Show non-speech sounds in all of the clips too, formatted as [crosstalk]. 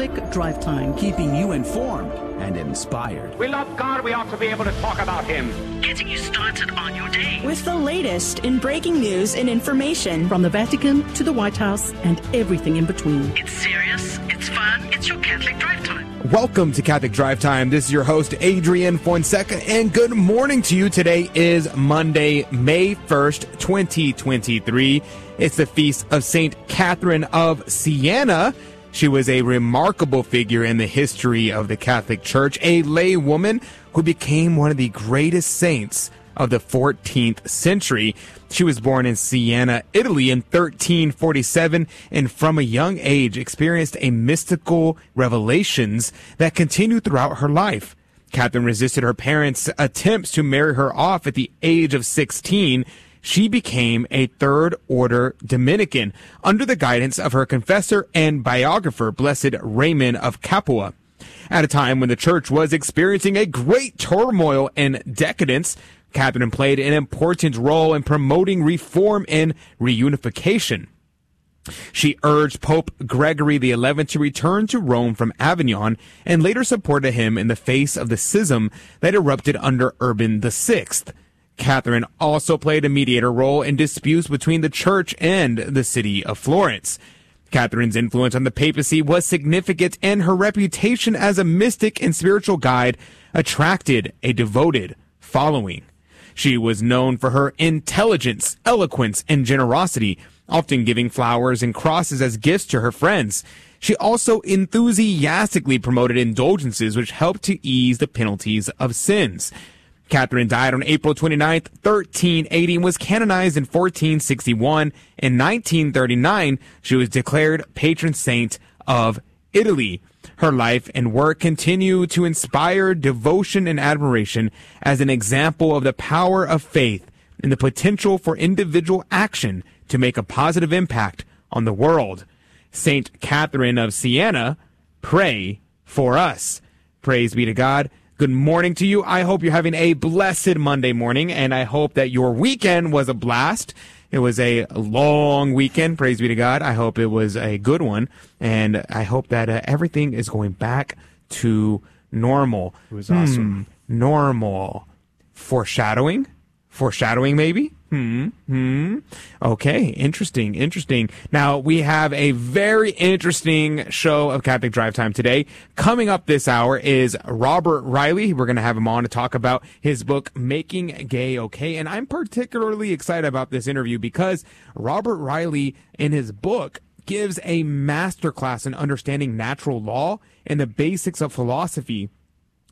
Catholic Drive Time, keeping you informed and inspired. We love God, we ought to be able to talk about Him. Getting you started on your day. With the latest in breaking news and information from the Vatican to the White House and everything in between. It's serious, it's fun, it's your Catholic Drive Time. Welcome to Catholic Drive Time. This is your host, Adrian Fonseca, and good morning to you. Today is Monday, May 1st, 2023. It's the feast of St. Catherine of Siena. She was a remarkable figure in the history of the Catholic Church, a lay woman who became one of the greatest saints of the 14th century. She was born in Siena, Italy in 1347 and from a young age experienced a mystical revelations that continued throughout her life. Catherine resisted her parents' attempts to marry her off at the age of 16 she became a third order Dominican under the guidance of her confessor and biographer, Blessed Raymond of Capua. At a time when the church was experiencing a great turmoil and decadence, Catherine played an important role in promoting reform and reunification. She urged Pope Gregory XI to return to Rome from Avignon and later supported him in the face of the schism that erupted under Urban VI. Catherine also played a mediator role in disputes between the church and the city of Florence. Catherine's influence on the papacy was significant and her reputation as a mystic and spiritual guide attracted a devoted following. She was known for her intelligence, eloquence, and generosity, often giving flowers and crosses as gifts to her friends. She also enthusiastically promoted indulgences which helped to ease the penalties of sins. Catherine died on April 29, 1380, and was canonized in 1461. In 1939, she was declared patron saint of Italy. Her life and work continue to inspire devotion and admiration as an example of the power of faith and the potential for individual action to make a positive impact on the world. Saint Catherine of Siena, pray for us. Praise be to God. Good morning to you. I hope you're having a blessed Monday morning, and I hope that your weekend was a blast. It was a long weekend. Praise be to God. I hope it was a good one, and I hope that uh, everything is going back to normal. It was awesome. Hmm, normal. Foreshadowing? Foreshadowing, maybe? Hmm. Hmm. Okay. Interesting. Interesting. Now we have a very interesting show of Catholic Drive Time today. Coming up this hour is Robert Reilly. We're going to have him on to talk about his book, Making Gay Okay. And I'm particularly excited about this interview because Robert Reilly in his book gives a masterclass in understanding natural law and the basics of philosophy.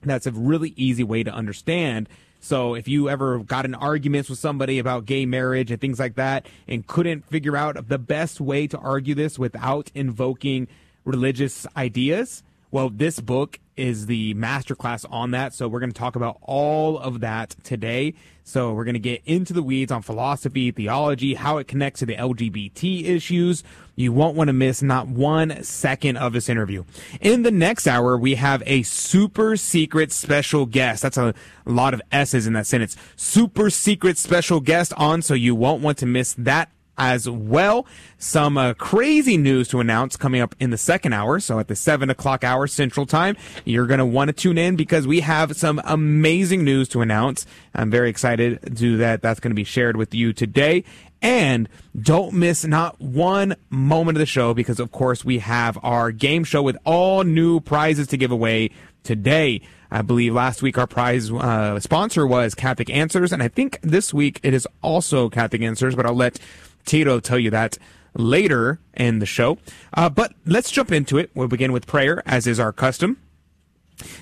That's a really easy way to understand so if you ever got in arguments with somebody about gay marriage and things like that and couldn't figure out the best way to argue this without invoking religious ideas, well, this book is the masterclass on that. So we're going to talk about all of that today. So we're going to get into the weeds on philosophy, theology, how it connects to the LGBT issues. You won't want to miss not one second of this interview. In the next hour, we have a super secret special guest. That's a lot of S's in that sentence. Super secret special guest on, so you won't want to miss that as well. Some uh, crazy news to announce coming up in the second hour. So at the seven o'clock hour central time, you're going to want to tune in because we have some amazing news to announce. I'm very excited to do that. That's going to be shared with you today. And don't miss not one moment of the show because, of course, we have our game show with all new prizes to give away today. I believe last week our prize uh, sponsor was Catholic Answers, and I think this week it is also Catholic Answers, but I'll let Tito will tell you that later in the show. Uh, but let's jump into it. We'll begin with prayer, as is our custom.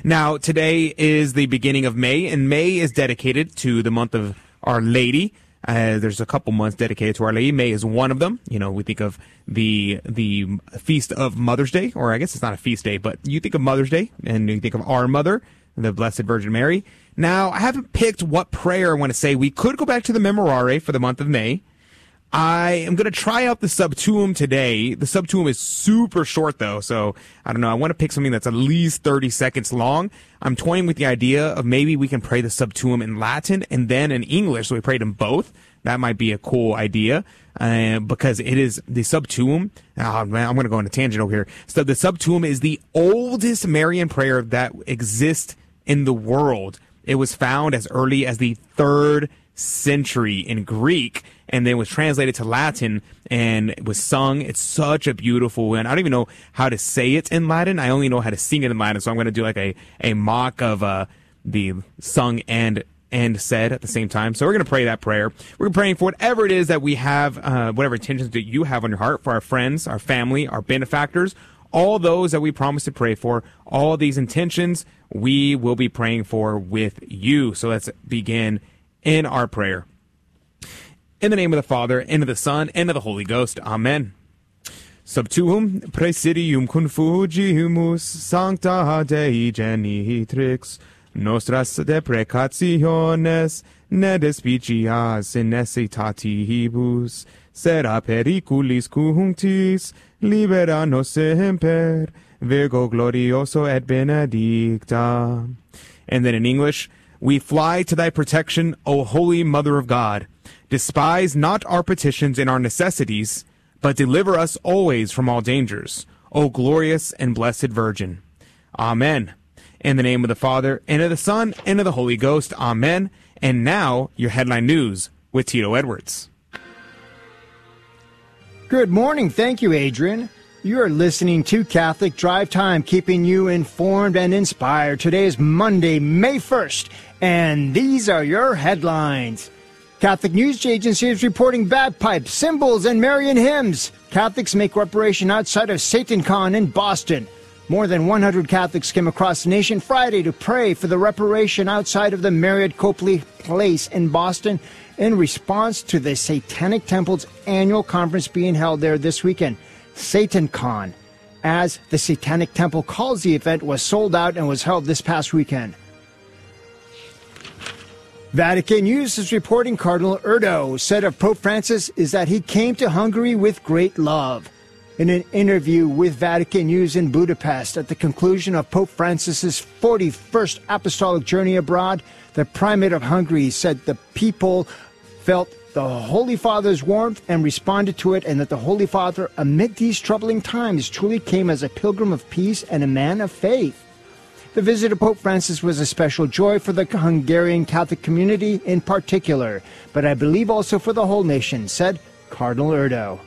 Now, today is the beginning of May, and May is dedicated to the month of Our Lady. Uh, there's a couple months dedicated to Our Lady. May is one of them. You know, we think of the the feast of Mother's Day, or I guess it's not a feast day, but you think of Mother's Day, and you think of Our Mother, the Blessed Virgin Mary. Now, I haven't picked what prayer I want to say. We could go back to the Memorare for the month of May. I am going to try out the Sub Tuum today. The Sub Tuum is super short though, so I don't know. I want to pick something that's at least 30 seconds long. I'm toying with the idea of maybe we can pray the Sub Tuum in Latin and then in English, so we prayed them both. that might be a cool idea uh, because it is the sub tuum. Oh man, I'm going to go on a tangent over here. So the sub tuum is the oldest Marian prayer that exists in the world. It was found as early as the third century in Greek and then was translated to Latin and was sung. It's such a beautiful one. I don't even know how to say it in Latin. I only know how to sing it in Latin. So I'm going to do like a, a mock of uh, the sung and and said at the same time. So we're going to pray that prayer. We're praying for whatever it is that we have, uh, whatever intentions that you have on your heart for our friends, our family, our benefactors, all those that we promise to pray for, all these intentions we will be praying for with you. So let's begin in our prayer. In the name of the Father, and of the Son, and of the Holy Ghost. Amen. Subtuum presidium confugimus sancta Dei genitrix nostras deprecationes ne despicias in necessitatibus sera periculis cunctis libera nos semper Virgo glorioso et benedicta. And then in English, we fly to thy protection, O holy mother of God. Despise not our petitions and our necessities, but deliver us always from all dangers, O glorious and blessed Virgin. Amen. In the name of the Father, and of the Son, and of the Holy Ghost. Amen. And now, your headline news with Tito Edwards. Good morning. Thank you, Adrian. You are listening to Catholic Drive Time, keeping you informed and inspired. Today is Monday, May 1st, and these are your headlines. Catholic News Agency is reporting bagpipes, cymbals, and Marian hymns. Catholics make reparation outside of SatanCon in Boston. More than 100 Catholics came across the nation Friday to pray for the reparation outside of the Marriott Copley Place in Boston in response to the Satanic Temple's annual conference being held there this weekend. SatanCon, as the Satanic Temple calls the event, was sold out and was held this past weekend. Vatican News is reporting Cardinal Erdo said of Pope Francis is that he came to Hungary with great love. In an interview with Vatican News in Budapest at the conclusion of Pope Francis's 41st apostolic journey abroad, the primate of Hungary said the people felt the Holy Father's warmth and responded to it, and that the Holy Father, amid these troubling times, truly came as a pilgrim of peace and a man of faith. The visit of Pope Francis was a special joy for the Hungarian Catholic community in particular, but I believe also for the whole nation, said Cardinal Erdo.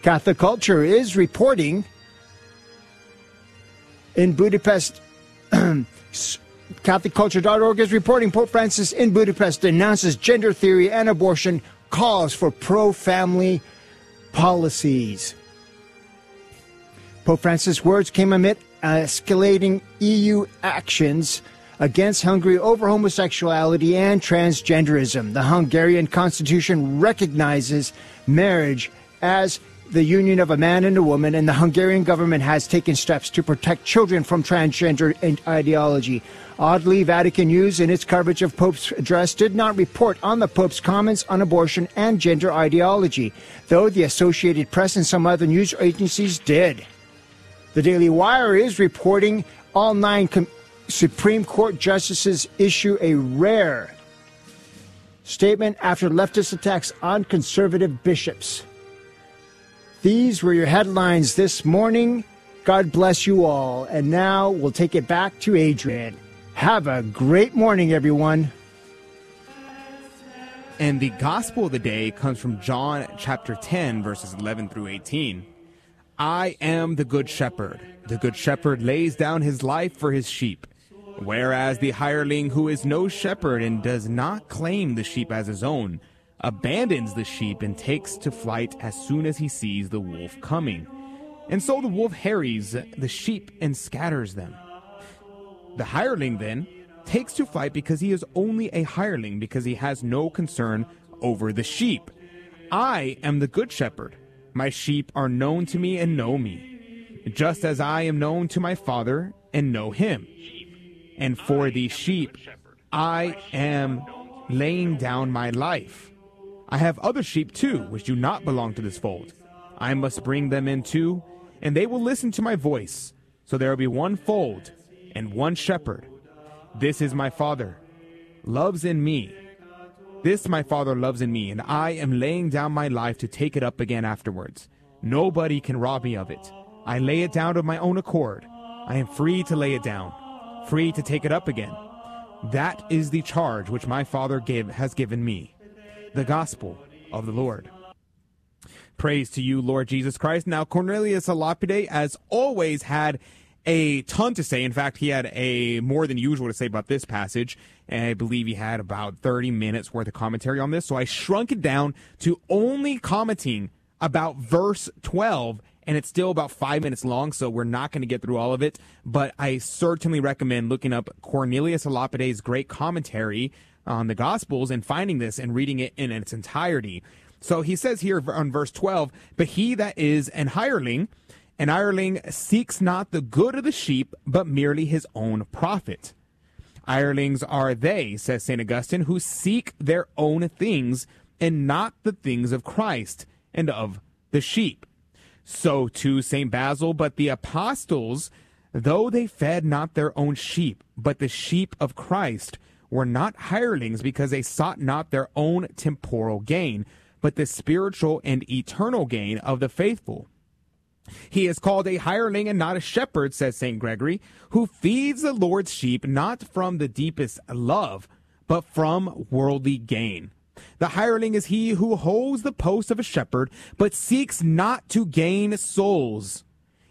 Catholic Culture is reporting in Budapest. [clears throat] CatholicCulture.org is reporting Pope Francis in Budapest denounces gender theory and abortion calls for pro family policies. Pope Francis' words came amid escalating EU actions against Hungary over homosexuality and transgenderism. The Hungarian constitution recognizes marriage as the union of a man and a woman, and the Hungarian government has taken steps to protect children from transgender ideology. Oddly, Vatican News, in its coverage of Pope's address, did not report on the Pope's comments on abortion and gender ideology, though the Associated Press and some other news agencies did. The Daily Wire is reporting all nine com- Supreme Court justices issue a rare statement after leftist attacks on conservative bishops. These were your headlines this morning. God bless you all. And now we'll take it back to Adrian. Have a great morning, everyone. And the gospel of the day comes from John chapter 10, verses 11 through 18. I am the good shepherd. The good shepherd lays down his life for his sheep. Whereas the hireling who is no shepherd and does not claim the sheep as his own, abandons the sheep and takes to flight as soon as he sees the wolf coming. And so the wolf harries the sheep and scatters them. The hireling then takes to flight because he is only a hireling, because he has no concern over the sheep. I am the good shepherd. My sheep are known to me and know me, just as I am known to my Father and know him. And for these sheep, I am laying down my life. I have other sheep too, which do not belong to this fold. I must bring them in too, and they will listen to my voice. So there will be one fold and one shepherd. This is my Father, loves in me, This my Father loves in me, and I am laying down my life to take it up again afterwards. Nobody can rob me of it. I lay it down of my own accord. I am free to lay it down, free to take it up again. That is the charge which my Father give, has given me. The gospel of the Lord. Praise to you, Lord Jesus Christ. Now, Cornelius a Lapide, as always, had a ton to say. In fact, he had a more than usual to say about this passage. And I believe he had about 30 minutes worth of commentary on this. So I shrunk it down to only commenting about verse 12 and it's still about five minutes long, so we're not going to get through all of it. But I certainly recommend looking up Cornelius a Lapide's great commentary on the Gospels and finding this and reading it in its entirety. So he says here on verse 12, but he that is an hireling, an hireling seeks not the good of the sheep, but merely his own profit. Hirelings are they, says St. Augustine, who seek their own things and not the things of Christ and of the sheep. So too St. Basil, but the apostles, though they fed not their own sheep, but the sheep of Christ, were not hirelings because they sought not their own temporal gain, but the spiritual and eternal gain of the faithful. He is called a hireling and not a shepherd, says St. Gregory, who feeds the Lord's sheep not from the deepest love, but from worldly gain. The hireling is he who holds the post of a shepherd, but seeks not to gain souls,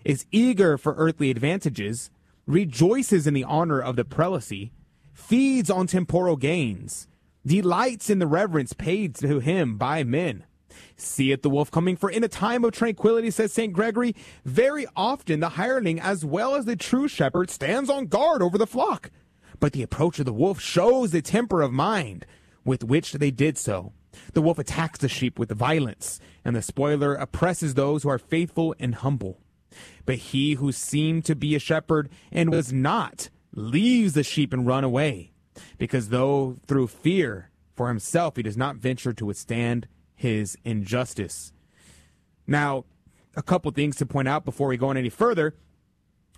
is eager for earthly advantages, rejoices in the honor of the prelacy, feeds on temporal gains, delights in the reverence paid to him by men. Seeth the wolf coming, for in a time of tranquility, says St. Gregory, very often the hireling as well as the true shepherd stands on guard over the flock. But the approach of the wolf shows the temper of mind with which they did so. The wolf attacks the sheep with violence, and the spoiler oppresses those who are faithful and humble. But he who seemed to be a shepherd and was not leaves the sheep and run away, because though through fear for himself he does not venture to withstand his injustice. Now, a couple things to point out before we go on any further.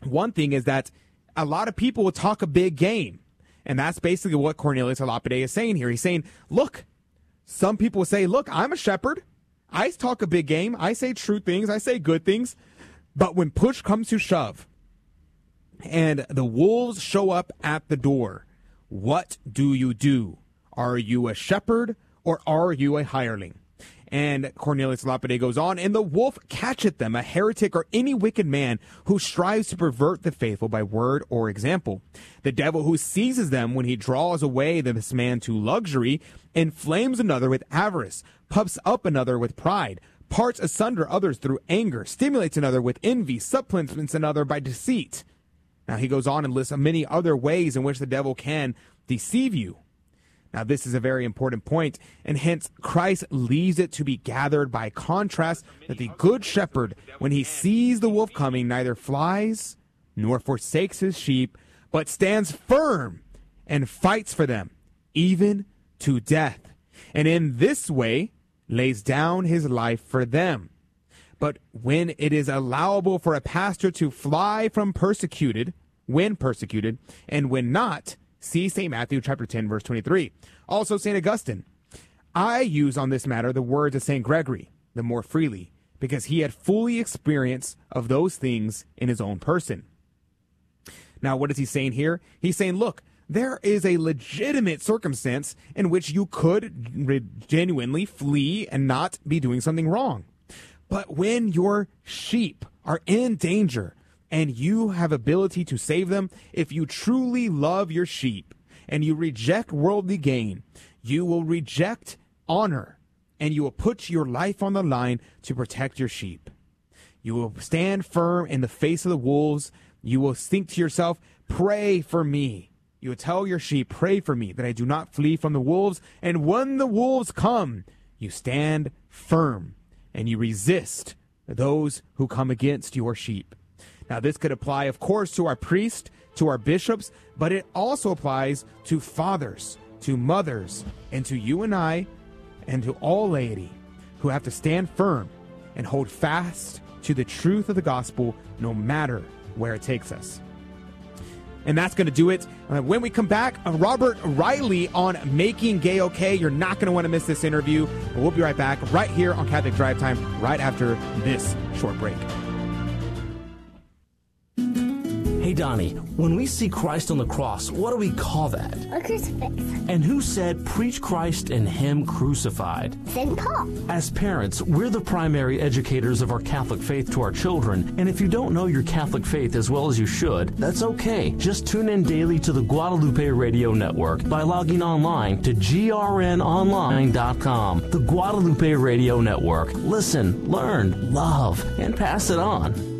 One thing is that a lot of people will talk a big game. And that's basically what Cornelius Lapide is saying here. He's saying, look, some people say, look, I'm a shepherd. I talk a big game. I say true things. I say good things. But when push comes to shove and the wolves show up at the door, what do you do? Are you a shepherd or are you a hireling? And Cornelius Lapide goes on, and the wolf catcheth them, a heretic or any wicked man who strives to pervert the faithful by word or example. The devil who seizes them when he draws away this man to luxury, inflames another with avarice, puffs up another with pride, parts asunder others through anger, stimulates another with envy, supplements another by deceit. Now he goes on and lists many other ways in which the devil can deceive you. Now, this is a very important point, and hence Christ leaves it to be gathered by contrast that the good shepherd, when he sees the wolf coming, neither flies nor forsakes his sheep, but stands firm and fights for them, even to death. And in this way, lays down his life for them. But when it is allowable for a pastor to fly from persecuted, when persecuted, and when not, See St. Matthew chapter 10 verse 23. Also St. Augustine. I use on this matter the words of St. Gregory the more freely because he had fully experience of those things in his own person. Now, what is he saying here? He's saying, look, there is a legitimate circumstance in which you could genuinely flee and not be doing something wrong. But when your sheep are in danger, and you have ability to save them, if you truly love your sheep and you reject worldly gain, you will reject honor and you will put your life on the line to protect your sheep. You will stand firm in the face of the wolves. You will think to yourself, pray for me. You will tell your sheep, pray for me that I do not flee from the wolves. And when the wolves come, you stand firm and you resist those who come against your sheep. Now, this could apply, of course, to our priests, to our bishops, but it also applies to fathers, to mothers, and to you and I, and to all laity who have to stand firm and hold fast to the truth of the gospel no matter where it takes us. And that's going to do it. Uh, when we come back, uh, Robert Reilly on Making Gay Okay. You're not going to want to miss this interview. We'll be right back right here on Catholic Drive Time right after this short break. Hey, Donnie, when we see Christ on the cross, what do we call that? A crucifix. And who said, preach Christ and Him crucified? St. Paul. As parents, we're the primary educators of our Catholic faith to our children, and if you don't know your Catholic faith as well as you should, that's okay. Just tune in daily to the Guadalupe Radio Network by logging online to grnonline.com. The Guadalupe Radio Network. Listen, learn, love, and pass it on.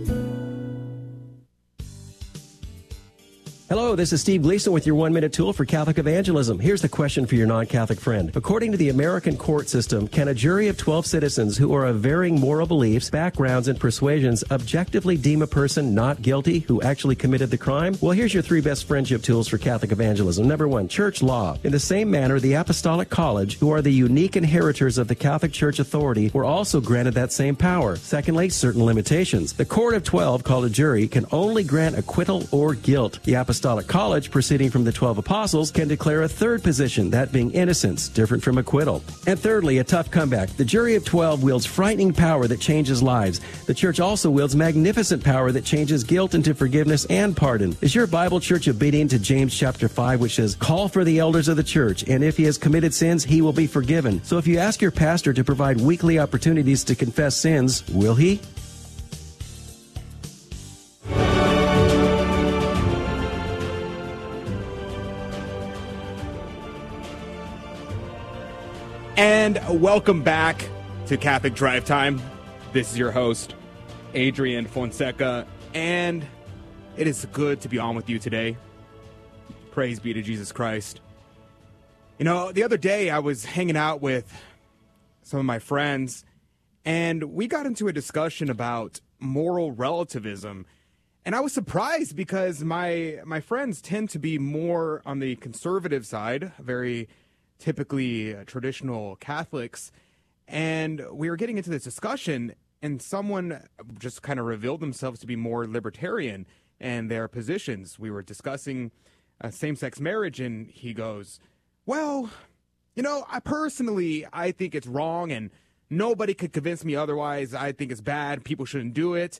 Hello, this is Steve Gleason with your one minute tool for Catholic evangelism. Here's the question for your non Catholic friend. According to the American court system, can a jury of 12 citizens who are of varying moral beliefs, backgrounds, and persuasions objectively deem a person not guilty who actually committed the crime? Well, here's your three best friendship tools for Catholic evangelism. Number one, church law. In the same manner, the Apostolic College, who are the unique inheritors of the Catholic Church authority, were also granted that same power. Secondly, certain limitations. The court of 12, called a jury, can only grant acquittal or guilt. The Apostolic Apostolic College, proceeding from the 12 apostles, can declare a third position, that being innocence, different from acquittal. And thirdly, a tough comeback. The jury of 12 wields frightening power that changes lives. The church also wields magnificent power that changes guilt into forgiveness and pardon. Is your Bible church obedient to James chapter 5, which says, Call for the elders of the church, and if he has committed sins, he will be forgiven. So if you ask your pastor to provide weekly opportunities to confess sins, will he? And welcome back to Catholic Drive Time. This is your host, Adrian Fonseca, and it is good to be on with you today. Praise be to Jesus Christ. You know, the other day I was hanging out with some of my friends, and we got into a discussion about moral relativism. And I was surprised because my my friends tend to be more on the conservative side, very typically uh, traditional Catholics. And we were getting into this discussion, and someone just kind of revealed themselves to be more libertarian and their positions. We were discussing uh, same sex marriage, and he goes, Well, you know, I personally, I think it's wrong, and nobody could convince me otherwise. I think it's bad. People shouldn't do it.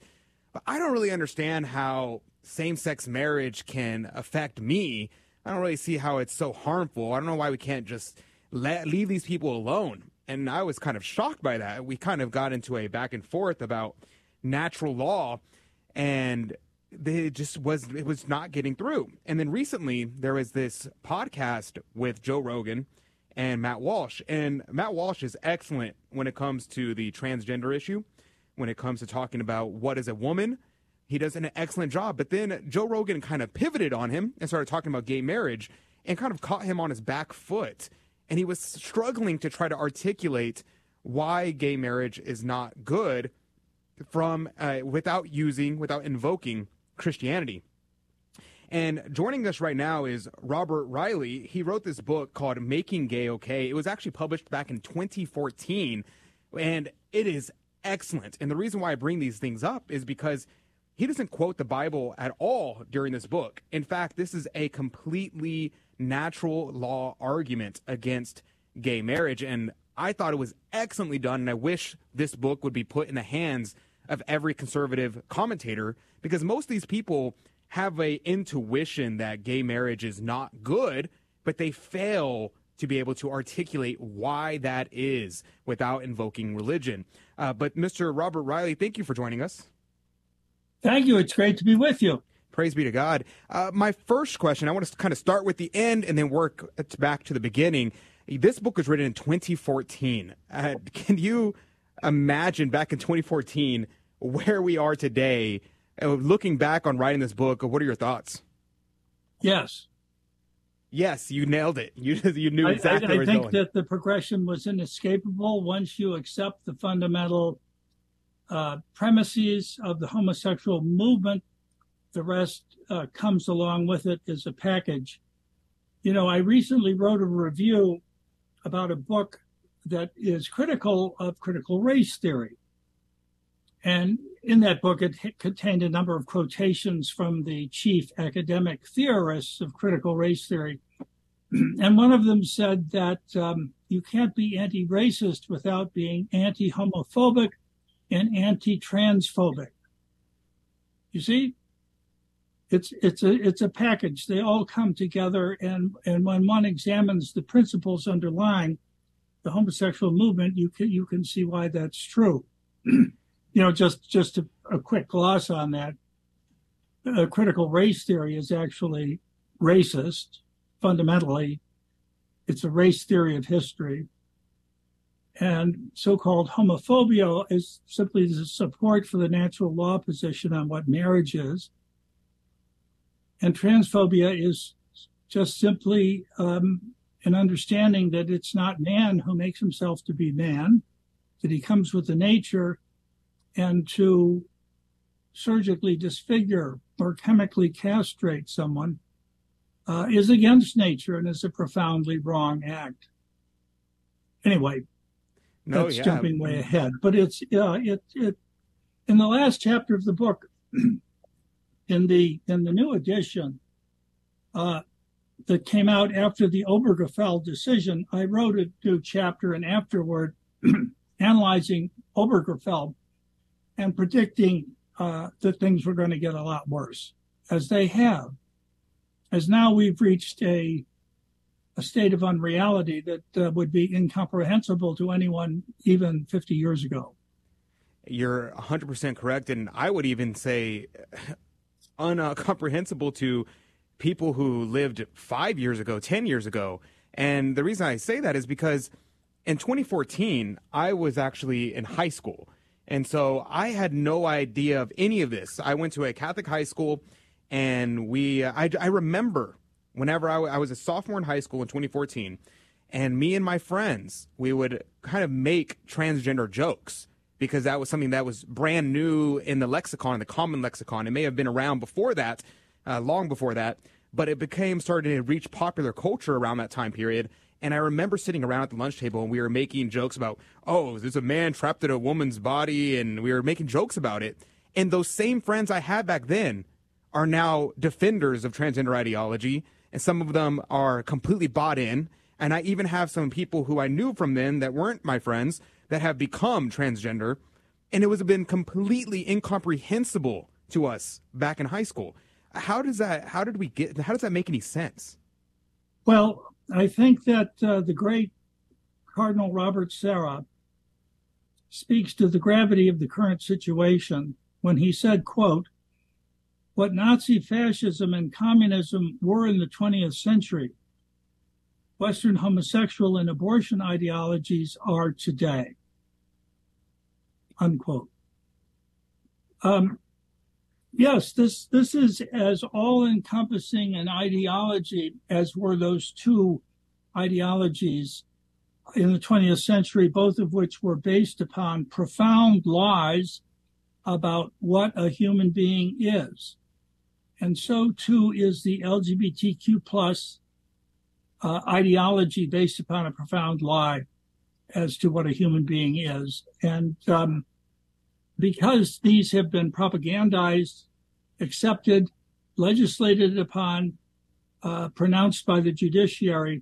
But I don't really understand how same sex marriage can affect me I don't really see how it's so harmful. I don't know why we can't just let leave these people alone. And I was kind of shocked by that. We kind of got into a back and forth about natural law, and it just was it was not getting through. And then recently there was this podcast with Joe Rogan and Matt Walsh, and Matt Walsh is excellent when it comes to the transgender issue, when it comes to talking about what is a woman he does an excellent job. But then Joe Rogan kind of pivoted on him and started talking about gay marriage and kind of caught him on his back foot. And he was struggling to try to articulate why gay marriage is not good from uh, without using, without invoking Christianity. And joining us right now is Robert Reilly. He wrote this book called Making Gay Okay. It was actually published back in 2014, and it is excellent. And the reason why I bring these things up is because he doesn't quote the Bible at all during this book. In fact, this is a completely natural law argument against gay marriage. And I thought it was excellently done. And I wish this book would be put in the hands of every conservative commentator because most of these people have a intuition that gay marriage is not good, but they fail to be able to articulate why that is without invoking religion. Uh, but Mr. Robert Reilly, thank you for joining us. Thank you. It's great to be with you. Praise be to God. Uh, my first question, I want to kind of start with the end and then work back to the beginning. This book was written in 2014. Uh, can you imagine back in 2014 where we are today? Uh, looking back on writing this book, what are your thoughts? Yes. Yes, you nailed it. You [laughs] you knew exactly. I, I, I think that the progression was inescapable once you accept the fundamental premises of the homosexual movement. The rest uh, comes along with it as a package. You know, I recently wrote a review about a book that is critical of critical race theory. And in that book, it contained a number of quotations from the chief academic theorists of critical race theory. [clears throat] and one of them said that um, you can't be anti racist without being anti homophobic and anti transphobic. You see, it's it's a it's a package. They all come together, and and when one examines the principles underlying the homosexual movement, you can you can see why that's true. [clears throat] you know, just just a, a quick gloss on that. Uh, critical race theory is actually racist fundamentally. It's a race theory of history. And so-called homophobia is simply the support for the natural law position on what marriage is. And transphobia is just simply um, an understanding that it's not man who makes himself to be man, that he comes with the nature, and to surgically disfigure or chemically castrate someone uh, is against nature and is a profoundly wrong act. Anyway, no, that's yeah. jumping way ahead, but it's yeah, it it in the last chapter of the book, [clears throat] in the in the new edition, uh, that came out after the Obergefell decision, I wrote a new chapter and afterward [clears throat] analyzing Obergefell and predicting uh, that things were going to get a lot worse, as they have as now we've reached a a state of unreality that uh, would be incomprehensible to anyone even 50 years ago. You're 100% correct. And I would even say uncomprehensible to people who lived five years ago, 10 years ago. And the reason I say that is because in 2014, I was actually in high school. And so I had no idea of any of this. I went to a Catholic high school and we uh, I, I remember whenever I, I was a sophomore in high school in 2014 and me and my friends we would kind of make transgender jokes because that was something that was brand new in the lexicon in the common lexicon. It may have been around before that uh, long before that but it became started to reach popular culture around that time period. And I remember sitting around at the lunch table and we were making jokes about, oh, there's a man trapped in a woman's body, and we were making jokes about it. And those same friends I had back then are now defenders of transgender ideology, and some of them are completely bought in. And I even have some people who I knew from then that weren't my friends that have become transgender, and it was been completely incomprehensible to us back in high school. How does that? How did we get? How does that make any sense? Well, I think that uh, the great Cardinal Robert Sarah speaks to the gravity of the current situation when he said, "quote what Nazi fascism and communism were in the 20th century, Western homosexual and abortion ideologies are today. Unquote. Um, yes, this this is as all-encompassing an ideology as were those two ideologies in the 20th century, both of which were based upon profound lies about what a human being is and so too is the LGBTQ plus uh, ideology based upon a profound lie as to what a human being is. And um, because these have been propagandized, accepted, legislated upon, uh, pronounced by the judiciary,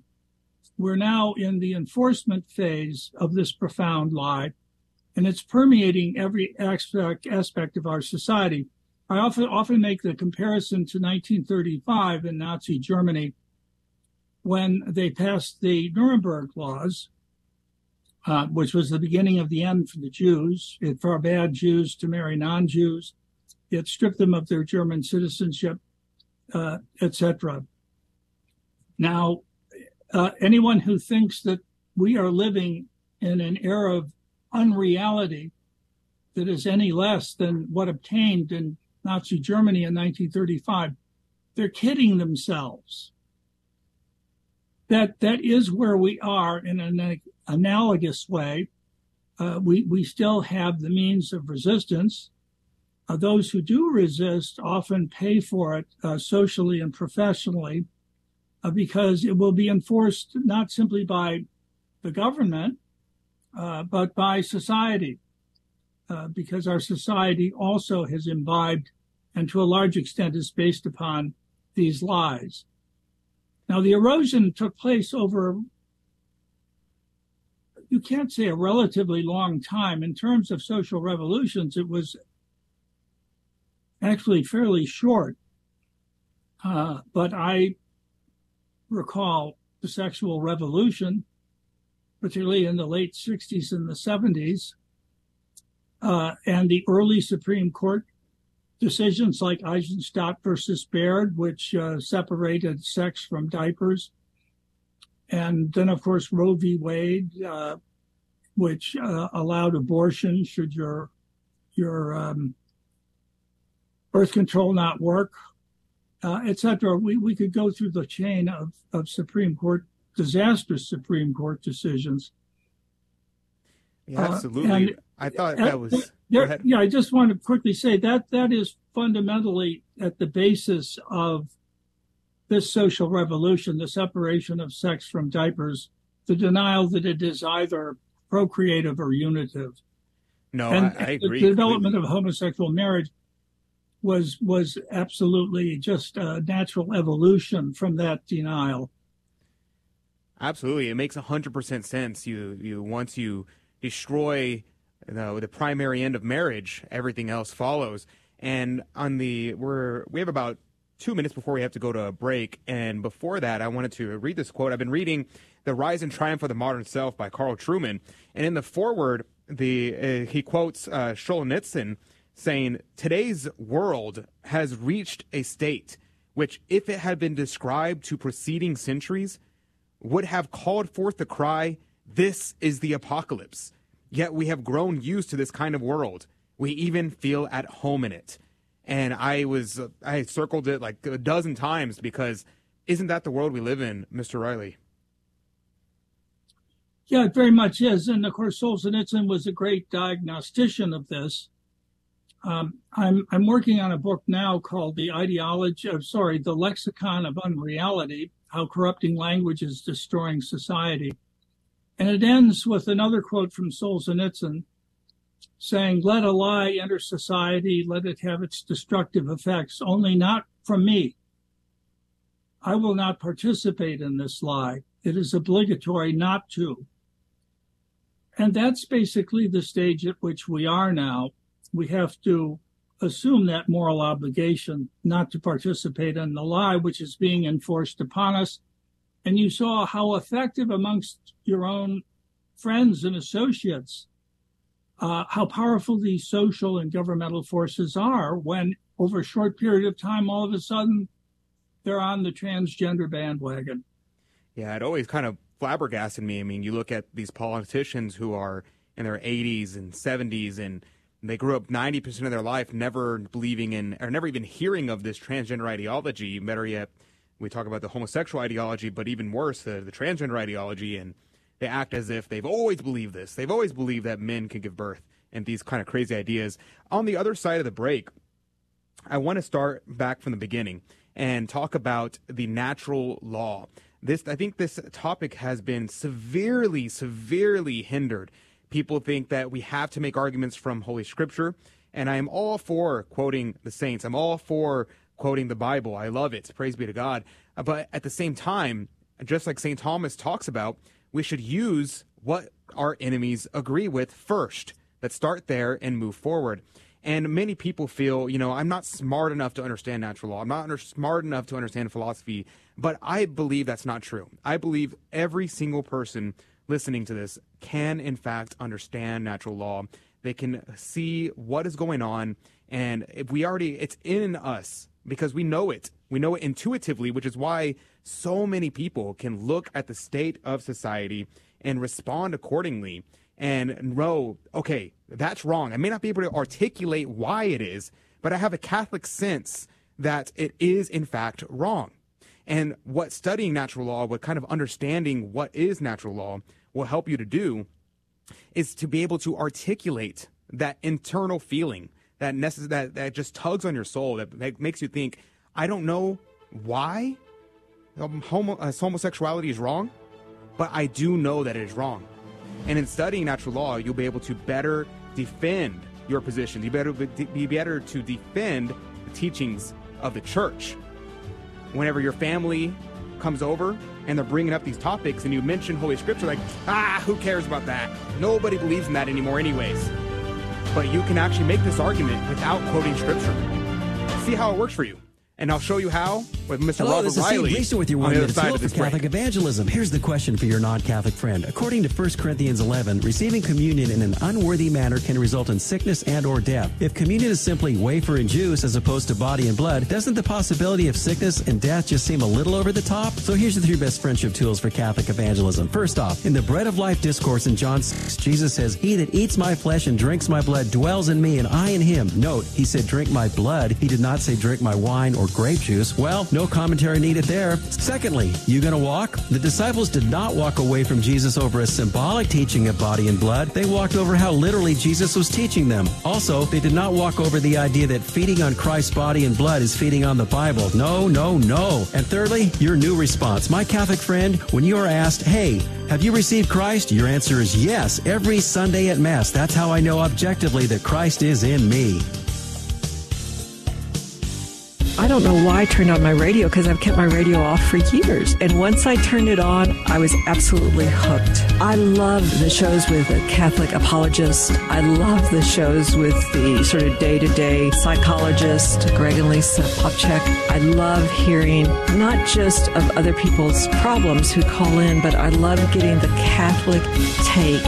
we're now in the enforcement phase of this profound lie, and it's permeating every aspect, aspect of our society. I often often make the comparison to 1935 in Nazi Germany when they passed the Nuremberg laws, uh, which was the beginning of the end for the Jews. It forbade Jews to marry non-Jews. It stripped them of their German citizenship, uh, etc. Now, uh, anyone who thinks that we are living in an era of unreality that is any less than what obtained in Nazi Germany in 1935. They're kidding themselves. That that is where we are in an analogous way. Uh, we we still have the means of resistance. Uh, those who do resist often pay for it uh, socially and professionally uh, because it will be enforced not simply by the government uh, but by society. Uh, because our society also has imbibed and to a large extent is based upon these lies. Now, the erosion took place over, you can't say a relatively long time. In terms of social revolutions, it was actually fairly short. Uh, but I recall the sexual revolution, particularly in the late 60s and the 70s, uh, and the early Supreme Court decisions like Eisenstadt versus Baird, which uh, separated sex from diapers. And then, of course, Roe v. Wade, uh, which uh, allowed abortion should your your um, birth control not work, uh, etc. We we could go through the chain of of Supreme Court disastrous Supreme Court decisions. Yeah, uh-huh. absolutely. And, I thought that was. There, yeah, I just want to quickly say that that is fundamentally at the basis of this social revolution, the separation of sex from diapers, the denial that it is either procreative or unitive. No, and I, I agree. The development completely. of homosexual marriage was was absolutely just a natural evolution from that denial. Absolutely, it makes hundred percent sense. You you once you destroy the, the primary end of marriage, everything else follows. And on the we're we have about two minutes before we have to go to a break. And before that, I wanted to read this quote. I've been reading "The Rise and Triumph of the Modern Self" by Carl Trueman, and in the foreword, the uh, he quotes uh, Solzhenitsyn saying, "Today's world has reached a state which, if it had been described to preceding centuries, would have called forth the cry." This is the apocalypse. Yet we have grown used to this kind of world. We even feel at home in it. And I was, I circled it like a dozen times because isn't that the world we live in, Mr. Reilly? Yeah, it very much is. And of course, Solzhenitsyn was a great diagnostician of this. Um, I'm, I'm working on a book now called The Ideology of, sorry, The Lexicon of Unreality How Corrupting Language is Destroying Society. And it ends with another quote from Solzhenitsyn saying, Let a lie enter society, let it have its destructive effects, only not from me. I will not participate in this lie. It is obligatory not to. And that's basically the stage at which we are now. We have to assume that moral obligation not to participate in the lie which is being enforced upon us and you saw how effective amongst your own friends and associates, uh, how powerful these social and governmental forces are when over a short period of time, all of a sudden, they're on the transgender bandwagon. Yeah, it always kind of flabbergasted me. I mean, you look at these politicians who are in their 80s and 70s and they grew up 90% of their life never believing in or never even hearing of this transgender ideology. Better yet, we talk about the homosexual ideology, but even worse, the, the transgender ideology, and they act as if they've always believed this. They've always believed that men can give birth and these kind of crazy ideas. On the other side of the break, I want to start back from the beginning and talk about the natural law. This, I think, this topic has been severely, severely hindered. People think that we have to make arguments from Holy Scripture, and I am all for quoting the saints. I'm all for quoting the Bible. I love it. Praise be to God. Uh, but at the same time, just like St. Thomas talks about, we should use what our enemies agree with first. Let's start there and move forward. And many people feel, you know, I'm not smart enough to understand natural law. I'm not under- smart enough to understand philosophy. But I believe that's not true. I believe every single person listening to this can, in fact, understand natural law. They can see what is going on. And if we already, it's in us because we know it. We know it intuitively, which is why so many people can look at the state of society and respond accordingly and know, okay, that's wrong. I may not be able to articulate why it is, but I have a Catholic sense that it is, in fact, wrong. And what studying natural law, what kind of understanding what is natural law will help you to do is to be able to articulate that internal feeling that necess- that that just tugs on your soul that makes you think I don't know why homo- uh, homosexuality is wrong, but I do know that it is wrong. And in studying natural law, you'll be able to better defend your positions. You better be better to defend the teachings of the church. Whenever your family comes over and they're bringing up these topics and you mention Holy Scripture, like, ah, who cares about that? Nobody believes in that anymore, anyways. But you can actually make this argument without quoting Scripture. See how it works for you and I'll show you how with Mr. Hello, Robert this is Reilly. Steve Gleason with your one minute tool for Catholic evangelism. Here's the question for your non-Catholic friend. According to 1 Corinthians 11, receiving communion in an unworthy manner can result in sickness and or death. If communion is simply wafer and juice as opposed to body and blood, doesn't the possibility of sickness and death just seem a little over the top? So here's the three best friendship tools for Catholic evangelism. First off, in the bread of life discourse in John 6, Jesus says, "He that eats my flesh and drinks my blood dwells in me, and I in him." Note, he said, "Drink my blood." He did not say, "Drink my wine or grape juice." Well, well, no commentary needed there. Secondly, you gonna walk? The disciples did not walk away from Jesus over a symbolic teaching of body and blood. They walked over how literally Jesus was teaching them. Also, they did not walk over the idea that feeding on Christ's body and blood is feeding on the Bible. No, no, no. And thirdly, your new response. My Catholic friend, when you are asked, hey, have you received Christ? Your answer is yes, every Sunday at Mass. That's how I know objectively that Christ is in me. I don't know why I turned on my radio because I've kept my radio off for years. And once I turned it on, I was absolutely hooked. I love the shows with a Catholic apologist. I love the shows with the sort of day to day psychologist, Greg and Lisa Popcak. I love hearing not just of other people's problems who call in, but I love getting the Catholic take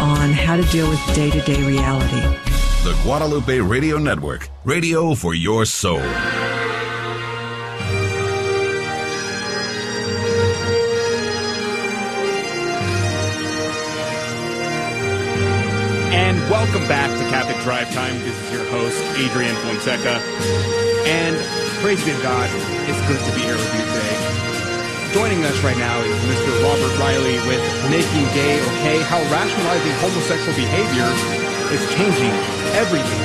on how to deal with day to day reality. The Guadalupe Radio Network, radio for your soul. And welcome back to Catholic Drive Time. This is your host, Adrian Fonseca. And praise be to God, it's good to be here with you today. Joining us right now is Mr. Robert Reilly with Making Gay Okay, how rationalizing homosexual behavior is changing everything.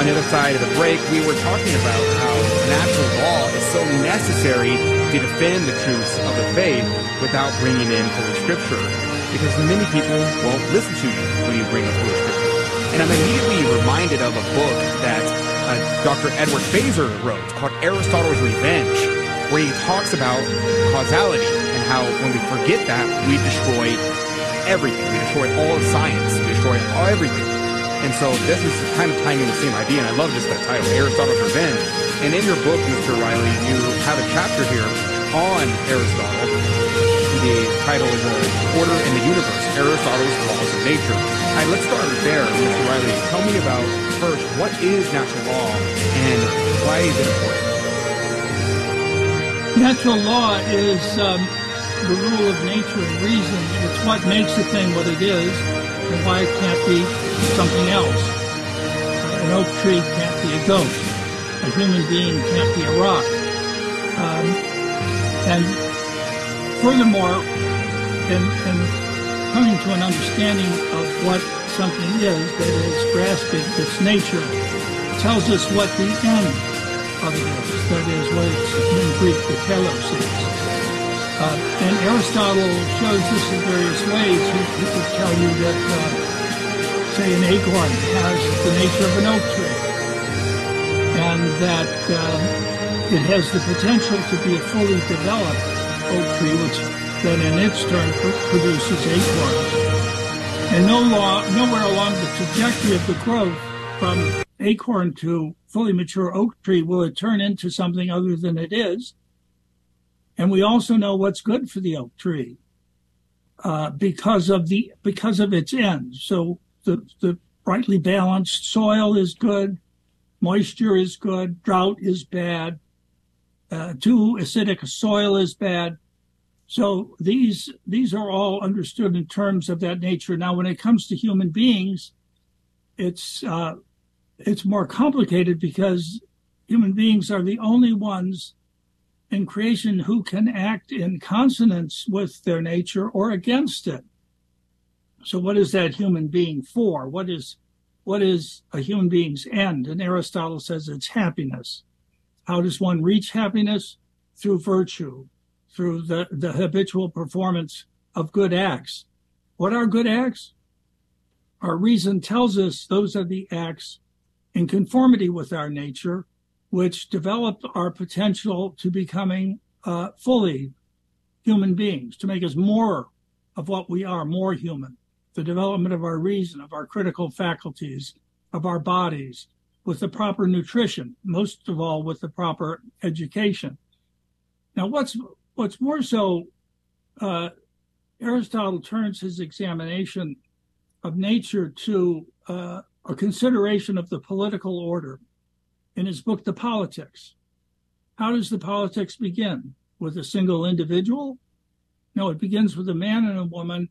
On the other side of the break, we were talking about how natural law is so necessary to defend the truths of the faith without bringing in Holy Scripture because many people won't listen to you when you bring up Holy Scripture. And I'm immediately reminded of a book that uh, Dr. Edward Feser wrote called Aristotle's Revenge, where he talks about causality and how when we forget that, we destroy everything. We destroy all of science. We destroy all everything. And so this is kind of tying in the same idea, and I love just that title, Aristotle's Revenge. And in your book, Mr. Reilly, you have a chapter here on Aristotle the title is Order in the Universe, Aristotle's Laws of Nature. All right, let's start there, Mr. Reilly. Tell me about, first, what is natural law and why is it important? Natural law is um, the rule of nature and reason. It's what makes a thing what it is and why it can't be something else. An oak tree can't be a goat. A human being can't be a rock. Um, and furthermore, in, in coming to an understanding of what something is that is grasping its nature, tells us what the end of it is. That is what it's in Greek the telos is. Uh, and Aristotle shows this in various ways. He, he could tell you that, uh, say, an acorn has the nature of an oak tree, and that um, it has the potential to be fully developed oak tree, which then in its turn produces acorns. And no law, nowhere along the trajectory of the growth from acorn to fully mature oak tree will it turn into something other than it is. And we also know what's good for the oak tree uh, because of the because of its end. So the the balanced soil is good, moisture is good, drought is bad, uh, too acidic soil is bad. So these these are all understood in terms of that nature. Now, when it comes to human beings, it's uh, it's more complicated because human beings are the only ones in creation who can act in consonance with their nature or against it. So, what is that human being for? What is what is a human being's end? And Aristotle says it's happiness. How does one reach happiness? Through virtue, through the, habitual performance of good acts. What are good acts? Our reason tells us those are the acts in conformity with our nature, which develop our potential to becoming uh, fully human beings, to make us more of what we are, more human. The development of our reason, of our critical faculties, of our bodies, with the proper nutrition, most of all with the proper education. Now, what's what's more so, uh, Aristotle turns his examination of nature to uh, a consideration of the political order in his book, The Politics. How does the politics begin? With a single individual? No, it begins with a man and a woman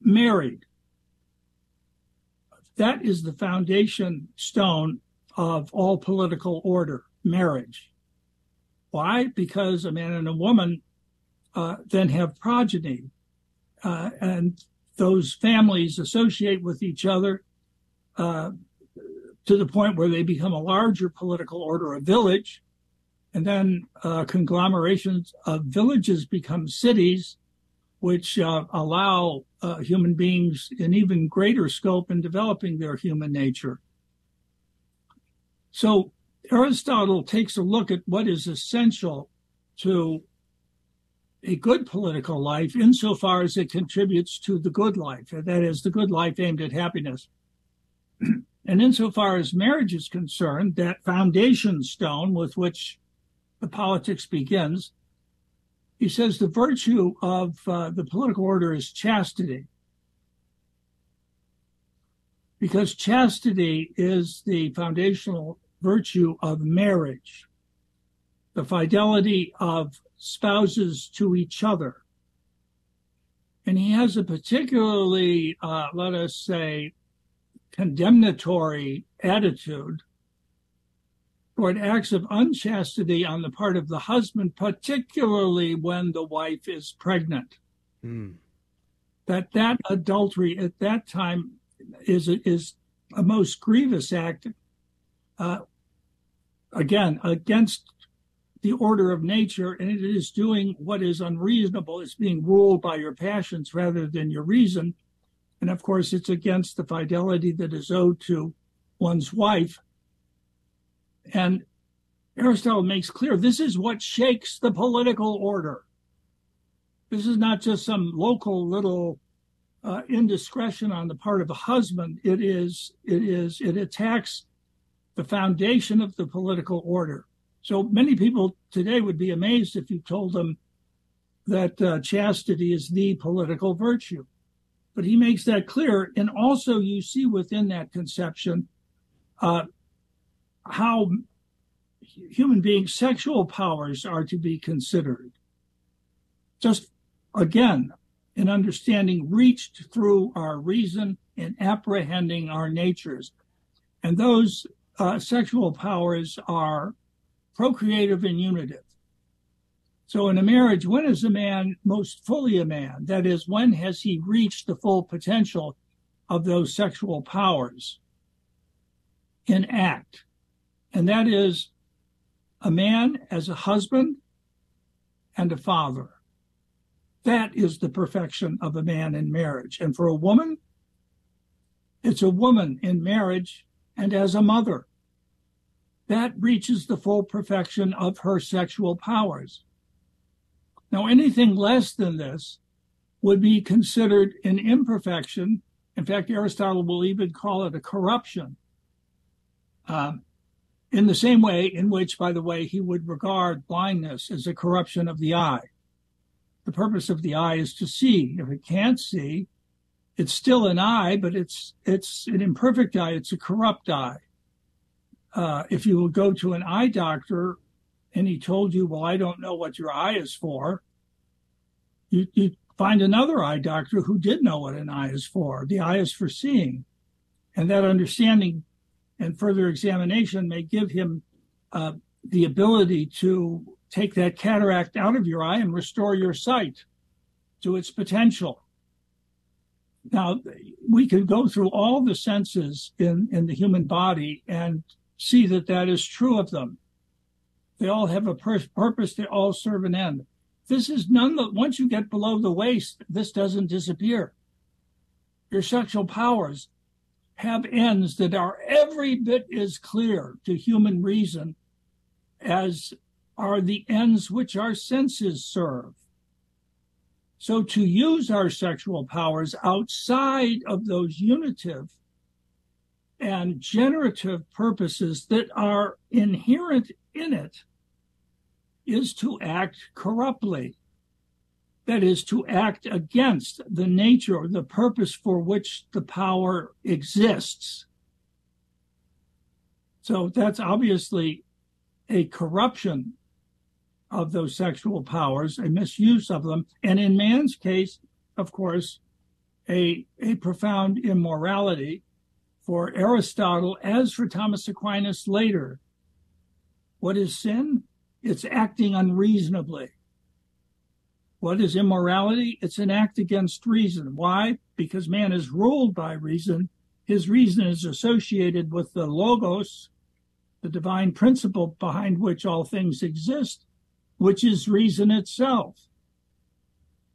married. That is the foundation stone of all political order, marriage. Why? Because a man and a woman uh, then have progeny, uh, and those families associate with each other uh, to the point where they become a larger political order, a village, and then uh, conglomerations of villages become cities, which uh, allow uh, human beings an even greater scope in developing their human nature. So Aristotle takes a look at what is essential to a good political life insofar as it contributes to the good life, that is, the good life aimed at happiness. [clears throat] and insofar as marriage is concerned, that foundation stone with which the politics begins, he says the virtue of uh, the political order is chastity. Because chastity is the foundational virtue of marriage, the fidelity of spouses to each other. And he has a particularly, uh, let us say, condemnatory attitude toward acts of unchastity on the part of the husband, particularly when the wife is pregnant. Mm. That that adultery at that time is is a most grievous act. Uh, again, against the order of nature, and it is doing what is unreasonable. It's being ruled by your passions rather than your reason. And of course, it's against the fidelity that is owed to one's wife. And Aristotle makes clear this is what shakes the political order. This is not just some local little uh, indiscretion on the part of a husband. It is, it is, it attacks the foundation of the political order. So many people today would be amazed if you told them that uh, chastity is the political virtue. But he makes that clear. And also, you see within that conception uh, how human beings' sexual powers are to be considered. Just again, an understanding reached through our reason in apprehending our natures. And those Uh, sexual powers are procreative and unitive. So in a marriage, when is a man most fully a man? That is, when has he reached the full potential of those sexual powers in act? And that is a man as a husband and a father. That is the perfection of a man in marriage. And for a woman, it's a woman in marriage and as a mother. That reaches the full perfection of her sexual powers. Now, anything less than this would be considered an imperfection. In fact, Aristotle will even call it a corruption. Um, in the same way in which, by the way, he would regard blindness as a corruption of the eye. The purpose of the eye is to see. If it can't see, it's still an eye, but it's it's an imperfect eye. It's a corrupt eye. Uh, if you will go to an eye doctor and he told you, well, I don't know what your eye is for, you, you find another eye doctor who did know what an eye is for. The eye is for seeing. And that understanding and further examination may give him uh, the ability to take that cataract out of your eye and restore your sight to its potential. Now, we could go through all the senses in, in the human body and see that that is true of them. They all have a pur- purpose. They all serve an end. This is none that once you get below the waist, this doesn't disappear. your sexual powers have ends that are every bit as clear to human reason as are the ends which our senses serve. So to use our sexual powers outside of those unitive and generative purposes that are inherent in it is to act corruptly. That is to act against the nature or the purpose for which the power exists. So that's obviously a corruption of those sexual powers, a misuse of them, and in man's case, of course, a, profound immorality for Aristotle, as for Thomas Aquinas later. What is sin? It's acting unreasonably. What is immorality? It's an act against reason. Why? Because man is ruled by reason. His reason is associated with the logos, the divine principle behind which all things exist, which is reason itself.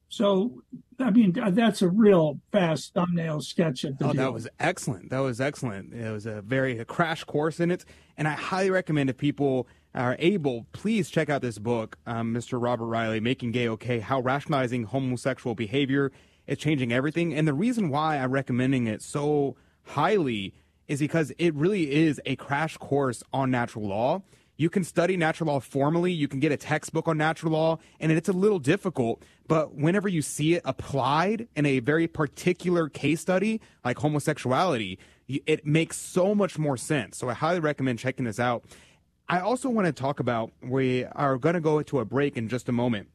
So, I mean, that's a real fast thumbnail sketch of the Oh, deal. that was excellent. That was excellent. It was a very a crash course in it, and I highly recommend if people are able, please check out this book, um, Mr. Robert Reilly, "Making Gay Okay: How Rationalizing Homosexual Behavior is Changing Everything." And the reason why I'm recommending it so highly is because it really is a crash course on natural law. You can study natural law formally, you can get a textbook on natural law, and it's a little difficult. But whenever you see it applied in a very particular case study like homosexuality, it makes so much more sense. So I highly recommend checking this out. I also want to talk about, we are going to go to a break in just a moment.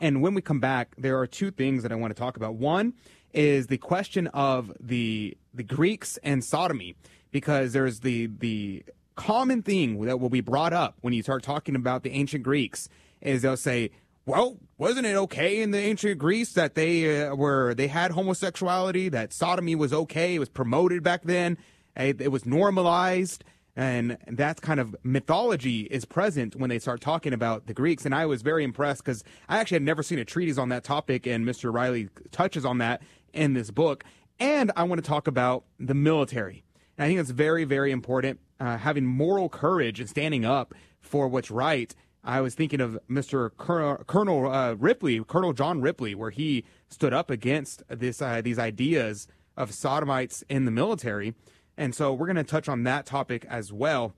And when we come back, there are two things that I want to talk about. One is the question of the the Greeks and sodomy, because there's the the common thing that will be brought up when you start talking about the ancient Greeks is they'll say, "Well, wasn't it okay in the ancient Greece that they uh, were they had homosexuality, that sodomy was okay, it was promoted back then, it, it was normalized." and that kind of mythology is present when they start talking about the Greeks. And I was very impressed because I actually had never seen a treatise on that topic, and Mr. Reilly touches on that in this book. And I want to talk about the military. And I think it's very, very important uh, having moral courage and standing up for what's right. I was thinking of Mr. Colonel, Colonel uh, Ripley, Colonel John Ripley, where he stood up against this uh, these ideas of sodomites in the military. And so we're going to touch on that topic as well.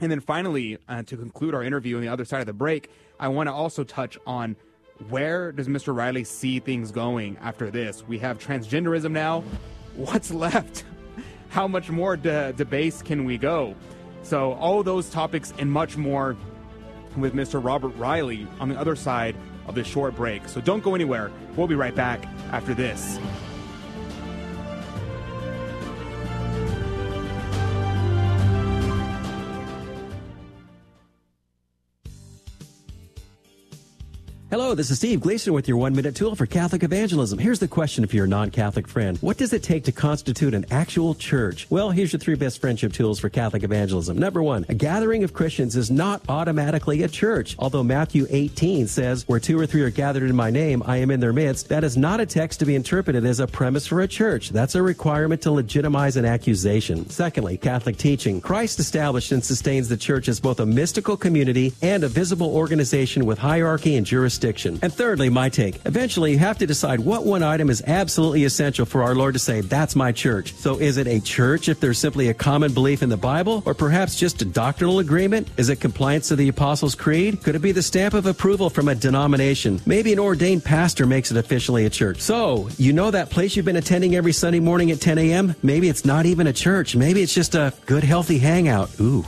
And then finally, uh, to conclude our interview on the other side of the break, I want to also touch on where does Mr. Reilly see things going after this? We have transgenderism now. What's left? How much more de- debase can we go? So, all those topics and much more with Mr. Robert Reilly on the other side of this short break. So, don't go anywhere. We'll be right back after this. Hello, this is Steve Gleason with your one minute tool for Catholic evangelism. Here's the question for your non Catholic friend What does it take to constitute an actual church? Well, here's your three best friendship tools for Catholic evangelism. Number one, a gathering of Christians is not automatically a church. Although Matthew 18 says, Where two or three are gathered in my name, I am in their midst, that is not a text to be interpreted as a premise for a church. That's a requirement to legitimize an accusation. Secondly, Catholic teaching. Christ established and sustains the church as both a mystical community and a visible organization with hierarchy and jurisdiction. And thirdly, my take. Eventually, you have to decide what one item is absolutely essential for our Lord to say, that's my church. So is it a church if there's simply a common belief in the Bible, or perhaps just a doctrinal agreement? Is it compliance to the Apostles' Creed? Could it be the stamp of approval from a denomination? Maybe an ordained pastor makes it officially a church. So, you know that place you've been attending every Sunday morning at 10 a.m.? Maybe it's not even a church. Maybe it's just a good, healthy hangout. Ooh.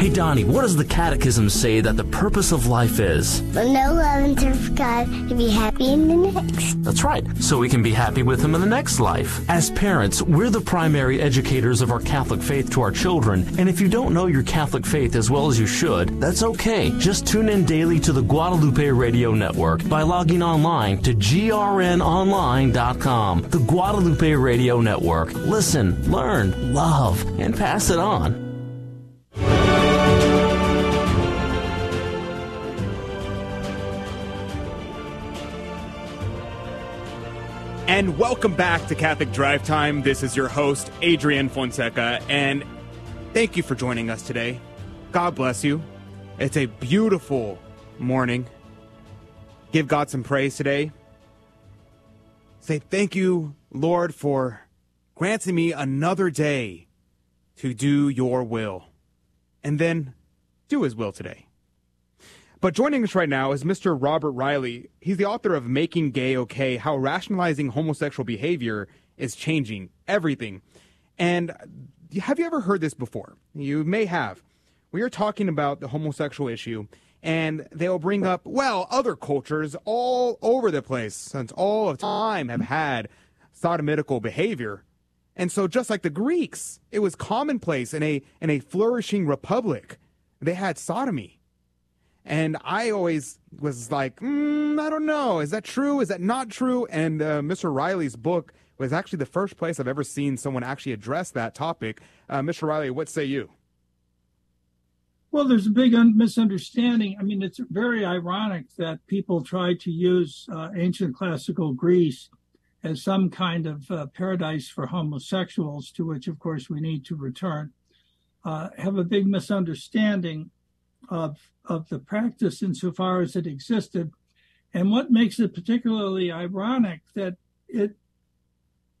Hey Donnie, what does the Catechism say that the purpose of life is? To know, love, and serve God, to be happy in the next. That's right, so we can be happy with Him in the next life. As parents, we're the primary educators of our Catholic faith to our children, and if you don't know your Catholic faith as well as you should, that's okay. Just tune in daily to the Guadalupe Radio Network by logging online to grnonline.com. The Guadalupe Radio Network. Listen, learn, love, and pass it on. And welcome back to Catholic Drive Time. This is your host, Adrian Fonseca, and thank you for joining us today. God bless you. It's a beautiful morning. Give God some praise today. Say thank you, Lord, for granting me another day to do your will. And then do his will today. But joining us right now is Mr. Robert Reilly. He's the author of Making Gay Okay How Rationalizing Homosexual Behavior is Changing Everything. And have you ever heard this before? You may have. We are talking about the homosexual issue, and they'll bring up, well, other cultures all over the place since all of time have had sodomitical behavior. And so just like the Greeks, it was commonplace in a in a flourishing republic. They had sodomy. And I always was like, mm, I don't know. Is that true? Is that not true? And uh, Mr. Reilly's book was actually the first place I've ever seen someone actually address that topic. Uh, Mr. Reilly, what say you? Well, there's a big un- misunderstanding. I mean, it's very ironic that people try to use uh, ancient classical Greece as some kind of uh, paradise for homosexuals, to which, of course, we need to return. Uh, have a big misunderstanding of of the practice insofar as it existed, and what makes it particularly ironic that it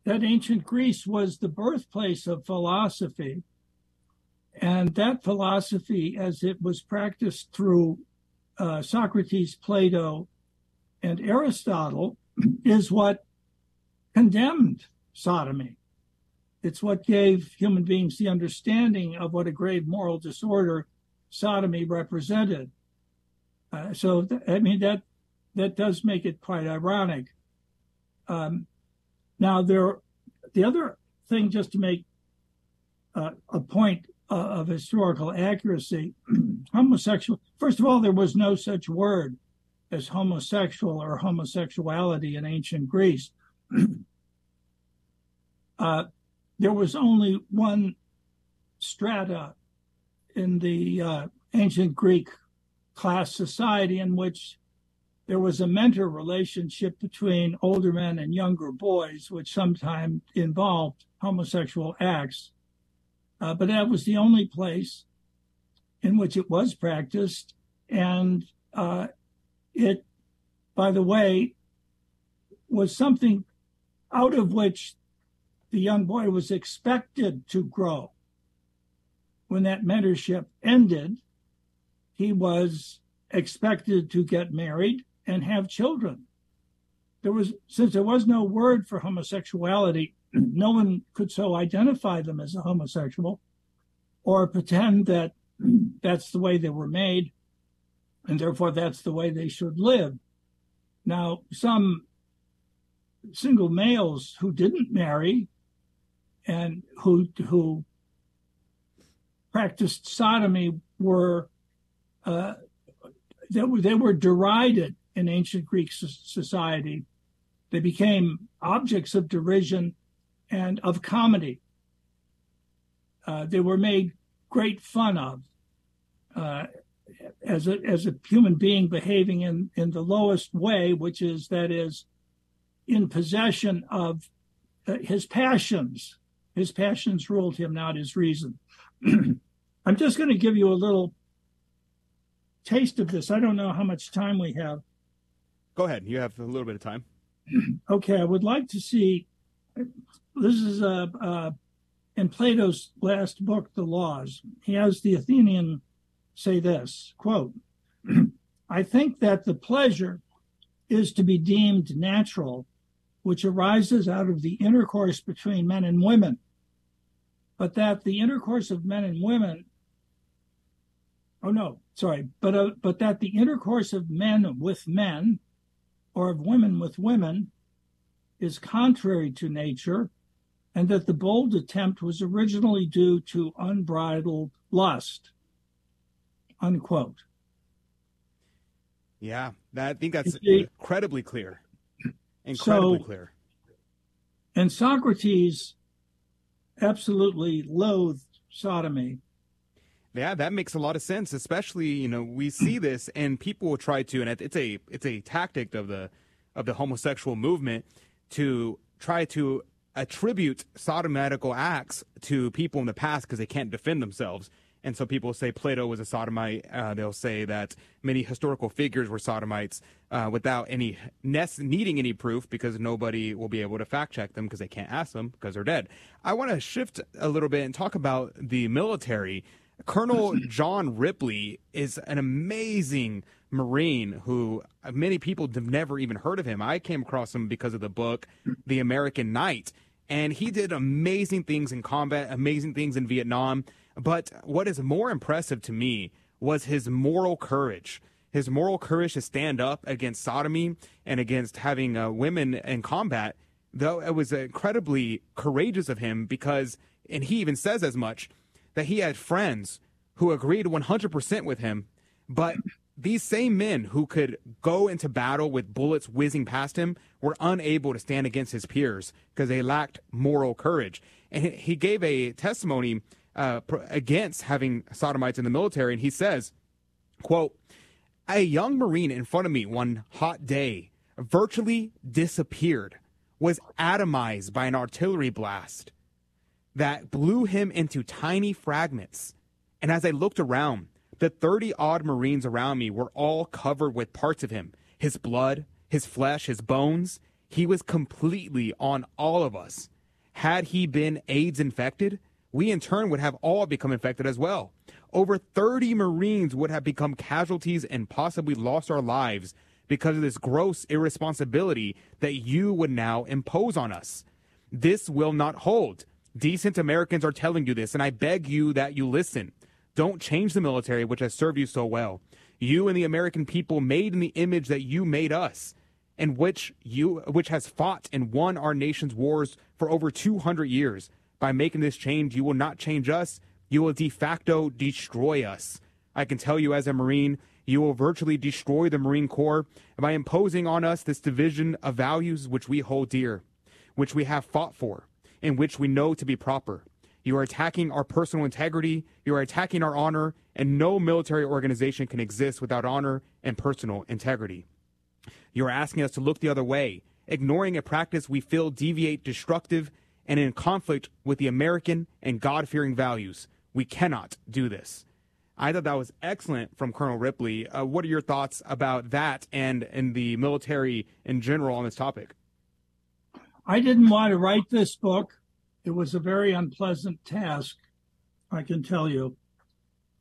that ancient Greece was the birthplace of philosophy, and that philosophy, as it was practiced through uh, Socrates, Plato, and Aristotle, is what condemned sodomy. It's what gave human beings the understanding of what a grave moral disorder sodomy represented. Uh, so, I mean, that that does make it quite ironic. Um, now, there, the other thing, just to make uh, a point uh, of historical accuracy, [clears throat] homosexual. First of all, there was no such word as homosexual or homosexuality in ancient Greece. [clears throat] uh, there was only one strata in the uh, ancient Greek class society in which there was a mentor relationship between older men and younger boys, which sometimes involved homosexual acts. Uh, but that was the only place in which it was practiced. And uh, it, by the way, was something out of which the young boy was expected to grow when that mentorship ended, he was expected to get married and have children. There was, since there was no word for homosexuality, [clears throat] no one could so identify them as a homosexual or pretend that [clears throat] that's the way they were made and therefore that's the way they should live. Now, some single males who didn't marry and who who practiced sodomy were uh, they were they were derided in ancient Greek society. They became objects of derision and of comedy. Uh, they were made great fun of uh, as a as a human being behaving in the lowest way, which is that is in possession of his passions. His passions ruled him, not his reason. [clears throat] I'm just going to give you a little taste of this. I don't know how much time we have. Go ahead. You have a little bit of time. [clears throat] okay, I would like to see. This is uh, uh, in Plato's last book, The Laws. He has the Athenian say this quote, [clears throat] I think that the pleasure is to be deemed natural, which arises out of the intercourse between men and women but that the intercourse of men and women oh no sorry but uh, but that the intercourse of men with men or of women with women is contrary to nature and that the bold attempt was originally due to unbridled lust unquote. Yeah that, i think that's incredibly clear. Incredibly so, clear. and socrates absolutely loathed sodomy. Yeah, that makes a lot of sense. Especially, you know, we see [clears throat] this, and people will try to, and it's a it's a tactic of the of the homosexual movement to try to attribute sodomitical acts to people in the past because they can't defend themselves. And so people say Plato was a sodomite. Uh, they'll say that many historical figures were sodomites uh, without any needing any proof because nobody will be able to fact check them because they can't ask them because they're dead. I want to shift a little bit and talk about the military. Colonel [clears throat] John Ripley is an amazing Marine who many people have never even heard of him. I came across him because of the book, The American Knight. And he did amazing things in combat, amazing things in Vietnam. But what is more impressive to me was his moral courage. His moral courage to stand up against sodomy and against having uh, women in combat, though it was incredibly courageous of him because, and he even says as much, that he had friends who agreed 100% with him, but these same men who could go into battle with bullets whizzing past him were unable to stand against his peers because they lacked moral courage. And he gave a testimony uh, against having sodomites in the military, and he says, "quote A young Marine in front of me one hot day virtually disappeared, was atomized by an artillery blast that blew him into tiny fragments. And as I looked around." The 30 odd Marines around me were all covered with parts of him his blood, his flesh, his bones. He was completely on all of us. Had he been AIDS infected, we in turn would have all become infected as well. Over 30 Marines would have become casualties and possibly lost our lives because of this gross irresponsibility that you would now impose on us. This will not hold. Decent Americans are telling you this, and I beg you that you listen. Don't change the military, which has served you so well. You and the American people made in the image that you made us, and which you which has fought and won our nation's wars for over 200 years. By making this change, you will not change us. You will de facto destroy us. I can tell you as a Marine, you will virtually destroy the Marine Corps by imposing on us this division of values which we hold dear, which we have fought for, and which we know to be proper. You are attacking our personal integrity. You are attacking our honor, and no military organization can exist without honor and personal integrity. You are asking us to look the other way, ignoring a practice we feel deviate destructive and in conflict with the American and God fearing values. We cannot do this. I thought that was excellent from Colonel Ripley. Uh, what are your thoughts about that and in the military in general on this topic? I didn't want to write this book. It was a very unpleasant task, I can tell you.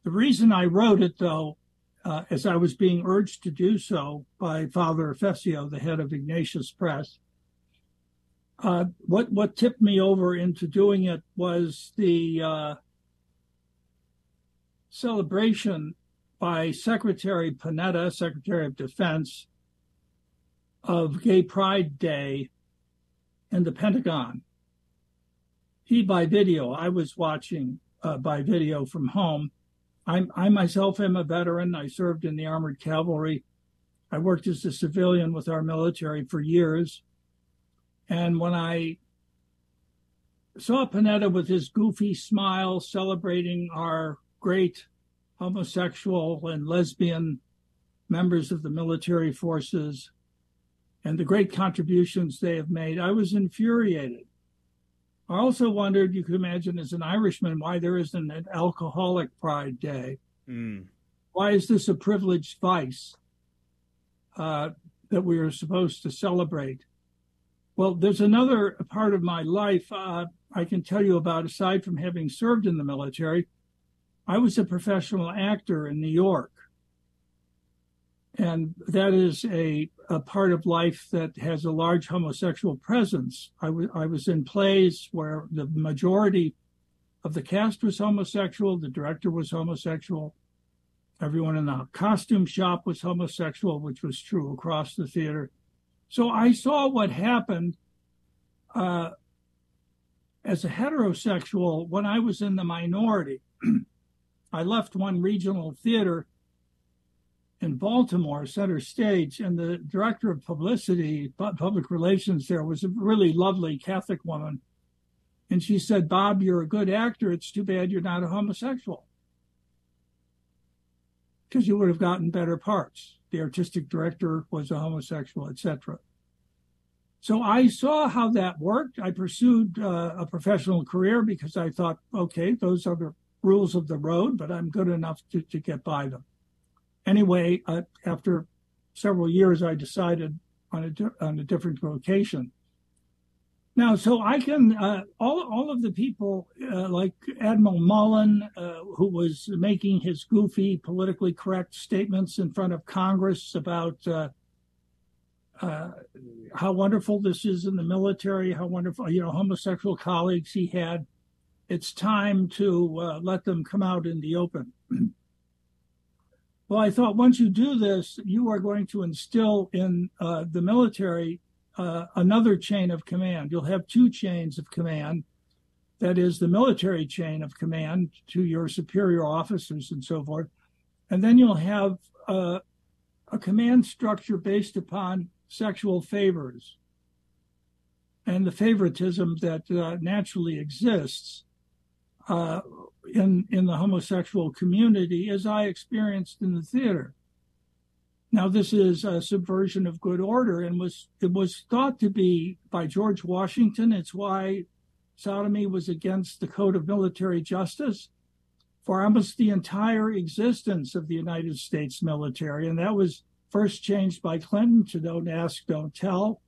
The reason I wrote it, though, uh, as I was being urged to do so by Father Fessio, the head of Ignatius Press, what what tipped me over into doing it was the uh, celebration by Secretary Panetta, Secretary of Defense, of Gay Pride Day in the Pentagon he by video. I was watching uh, by video from home. I, I myself am a veteran. I served in the armored cavalry. I worked as a civilian with our military for years. And when I saw Panetta with his goofy smile celebrating our great homosexual and lesbian members of the military forces and the great contributions they have made, I was infuriated. I also wondered, you could imagine as an Irishman, why there isn't an alcoholic pride day. Mm. Why is this a privileged vice uh, that we are supposed to celebrate? Well, there's another part of my life uh, I can tell you about aside from having served in the military. I was a professional actor in New York and that is a, a part of life that has a large homosexual presence. I, w- I was in plays where the majority of the cast was homosexual, the director was homosexual, everyone in the costume shop was homosexual, which was true across the theater. So I saw what happened uh, as a heterosexual when I was in the minority. [clears throat] I left one regional theater in Baltimore, center stage, and the director of publicity, public relations there was a really lovely Catholic woman. And she said, Bob, you're a good actor. It's too bad you're not a homosexual. Because you would have gotten better parts. The artistic director was a homosexual, etc. So I saw how that worked. I pursued uh, a professional career because I thought, okay, those are the rules of the road, but I'm good enough to, to get by them. Anyway, uh, after several years, I decided on a, di- on a different vocation. Now, so I can, uh, all, all of the people uh, like Admiral Mullen, uh, who was making his goofy, politically correct statements in front of Congress about uh, uh, how wonderful this is in the military, how wonderful, you know, homosexual colleagues he had. It's time to uh, let them come out in the open. [clears throat] well, I thought once you do this, you are going to instill in the military another chain of command. You'll have two chains of command. That is the military chain of command to your superior officers and so forth. And then you'll have uh, a command structure based upon sexual favors and the favoritism that uh, naturally exists uh, in in the homosexual community, as I experienced in the theater. Now, this is a subversion of good order, and was it was thought to be by George Washington. It's why sodomy was against the Code of Military Justice for almost the entire existence of the United States military, and that was first changed by Clinton to don't ask, don't tell,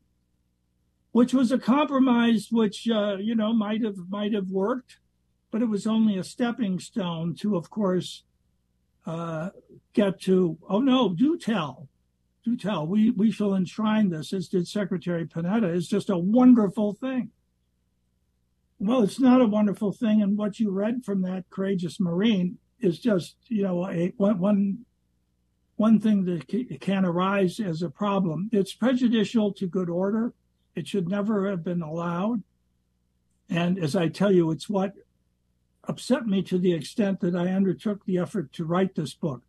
which was a compromise which uh, you know might have might have worked, but it was only a stepping stone to, of course, Uh, get to oh no, do tell, do tell. We we shall enshrine this, as did Secretary Panetta. Is just a wonderful thing. Well, it's not a wonderful thing, and what you read from that courageous Marine is just you know one thing that can arise as a problem. It's prejudicial to good order. It should never have been allowed. And as I tell you, it's what upset me to the extent that I undertook the effort to write this book.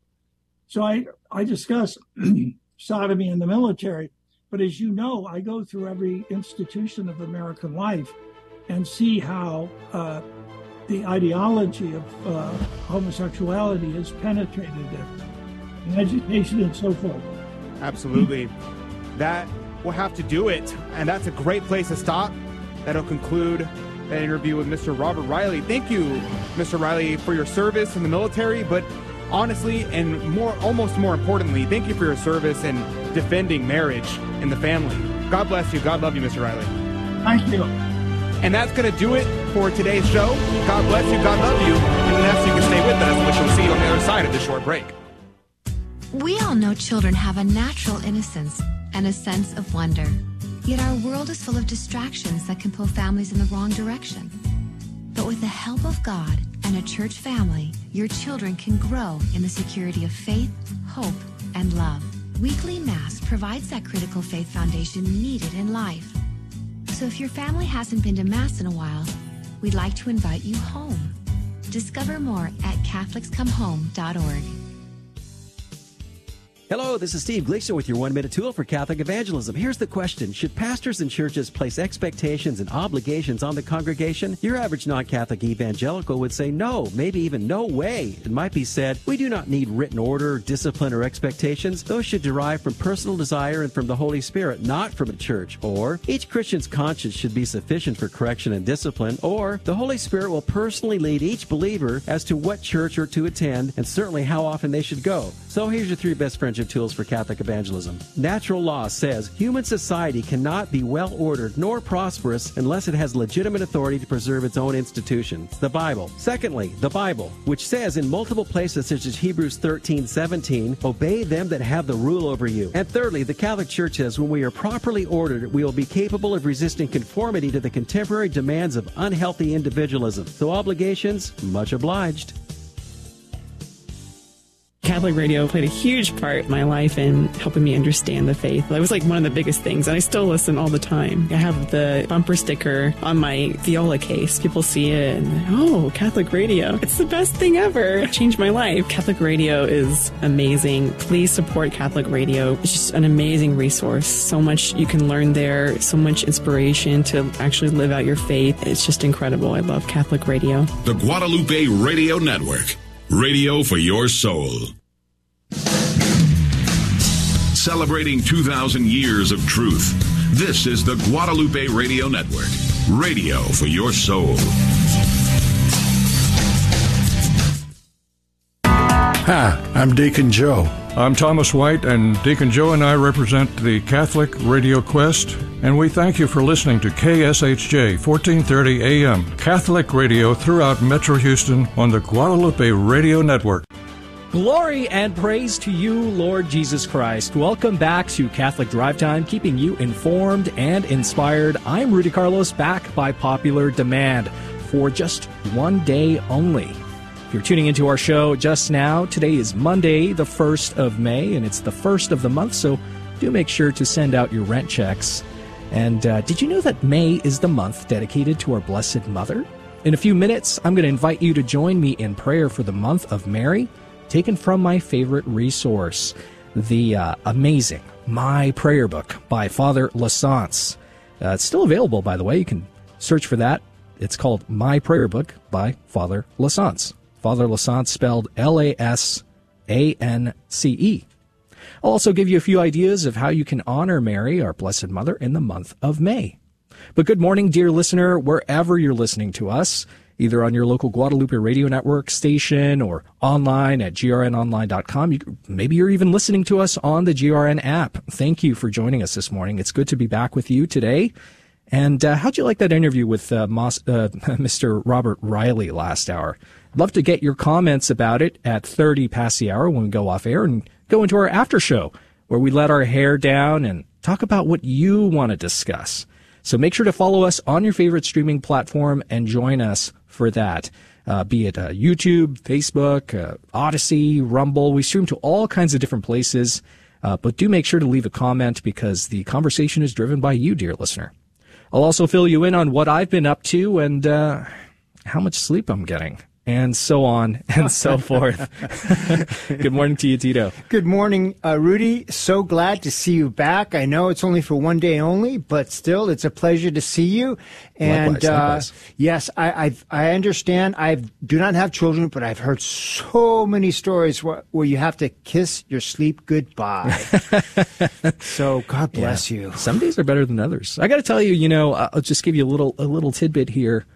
So I, I discuss [clears throat] sodomy in the military, but as you know, I go through every institution of American life and see how uh, the ideology of uh, homosexuality has penetrated it in education and so forth. Absolutely. that will have to do it. And that's a great place to stop. That'll conclude that interview with Mr. Robert Reilly. Thank you, Mr. Reilly, for your service in the military, but honestly and more almost more importantly, thank you for your service in defending marriage and the family. God bless you. God love you, Mr. Reilly. Thank you. And that's going to do it for today's show. God bless you. God love you. And that's you can stay with us, which we'll see you on the other side of this short break. We all know children have a natural innocence and a sense of wonder. Yet our world is full of distractions that can pull families in the wrong direction. But with the help of God and a church family, your children can grow in the security of faith, hope, and love. Weekly Mass provides that critical faith foundation needed in life. So if your family hasn't been to Mass in a while, we'd like to invite you home. Discover more at CatholicsComeHome.org. Hello, this is Steve Gleason with your one minute tool for Catholic evangelism. Here's the question Should pastors and churches place expectations and obligations on the congregation? Your average non Catholic evangelical would say no, maybe even no way. It might be said, We do not need written order, discipline, or expectations. Those should derive from personal desire and from the Holy Spirit, not from a church. Or, each Christian's conscience should be sufficient for correction and discipline. Or, the Holy Spirit will personally lead each believer as to what church or to attend and certainly how often they should go. So, here's your three best friendship tools for Catholic evangelism. Natural law says human society cannot be well ordered nor prosperous unless it has legitimate authority to preserve its own institutions. The Bible. Secondly, the Bible, which says in multiple places such as Hebrews 13, 17, obey them that have the rule over you. And thirdly, the Catholic Church says when we are properly ordered, we will be capable of resisting conformity to the contemporary demands of unhealthy individualism. So obligations, much obliged. Catholic radio played a huge part in my life in helping me understand the faith. That was like one of the biggest things, and I still listen all the time. I have the bumper sticker on my viola case. People see it and, oh, Catholic radio. It's the best thing ever. It changed my life. Catholic radio is amazing. Please support Catholic radio. It's just an amazing resource. So much you can learn there, so much inspiration to actually live out your faith. It's just incredible. I love Catholic radio. The Guadalupe Radio Network. Radio for your soul. Celebrating 2,000 years of truth, This is the Guadalupe Radio Network, radio for your soul. Hi, I'm Deacon Joe. I'm Thomas White, and Deacon Joe and I represent the Catholic Radio Quest, and we thank you for listening to KSHJ 1430 AM, Catholic radio throughout Metro Houston on the Guadalupe Radio Network. Glory and praise to you, Lord Jesus Christ. Welcome back to Catholic Drive Time, keeping you informed and inspired. I'm Rudy Carlos, back by popular demand for just one day only. If you're tuning into our show just now, today is Monday, the 1st of May, and it's the first of the month, so do make sure to send out your rent checks. And uh, did you know that May is the month dedicated to our Blessed Mother? In a few minutes, I'm going to invite you to join me in prayer for the month of Mary taken from my favorite resource, the uh, amazing My Prayer Book by Father Lasance. Uh, it's still available, by the way. You can search for that. It's called My Prayer Book by Father Lasance. Father Lasance spelled L A S A N C E. I'll also give you a few ideas of how you can honor Mary, our Blessed Mother, in the month of May. But good morning, dear listener, wherever you're listening to us either on your local Guadalupe Radio Network station or online at grnonline.com. You, maybe you're even listening to us on the GRN app. Thank you for joining us this morning. It's good to be back with you today. And uh, how'd you like that interview with uh, Moss, uh, [laughs] Mr. Robert Reilly last hour? Love to get your comments about it at 30 past the hour when we go off air and go into our after show where we let our hair down and talk about what you want to discuss. So make sure to follow us on your favorite streaming platform and join us for that. Uh, be it uh, YouTube, Facebook, uh, Odysee, Rumble. We stream to all kinds of different places. Uh, but do make sure to leave a comment because the conversation is driven by you, dear listener. I'll also fill you in on what I've been up to and uh, how much sleep I'm getting and so on and so [laughs] forth. Good morning to you, Tito. Good morning, uh, Rudy. So glad to see you back. I know it's only for one day only, but still, it's a pleasure to see you. And likewise, likewise. Uh, yes, I I've, i understand. I do not have children, but I've heard so many stories where, where you have to kiss your sleep goodbye. [laughs] so God bless Yeah. you. Some days are better than others. I got to tell you, you know, I'll just give you a little a little tidbit here.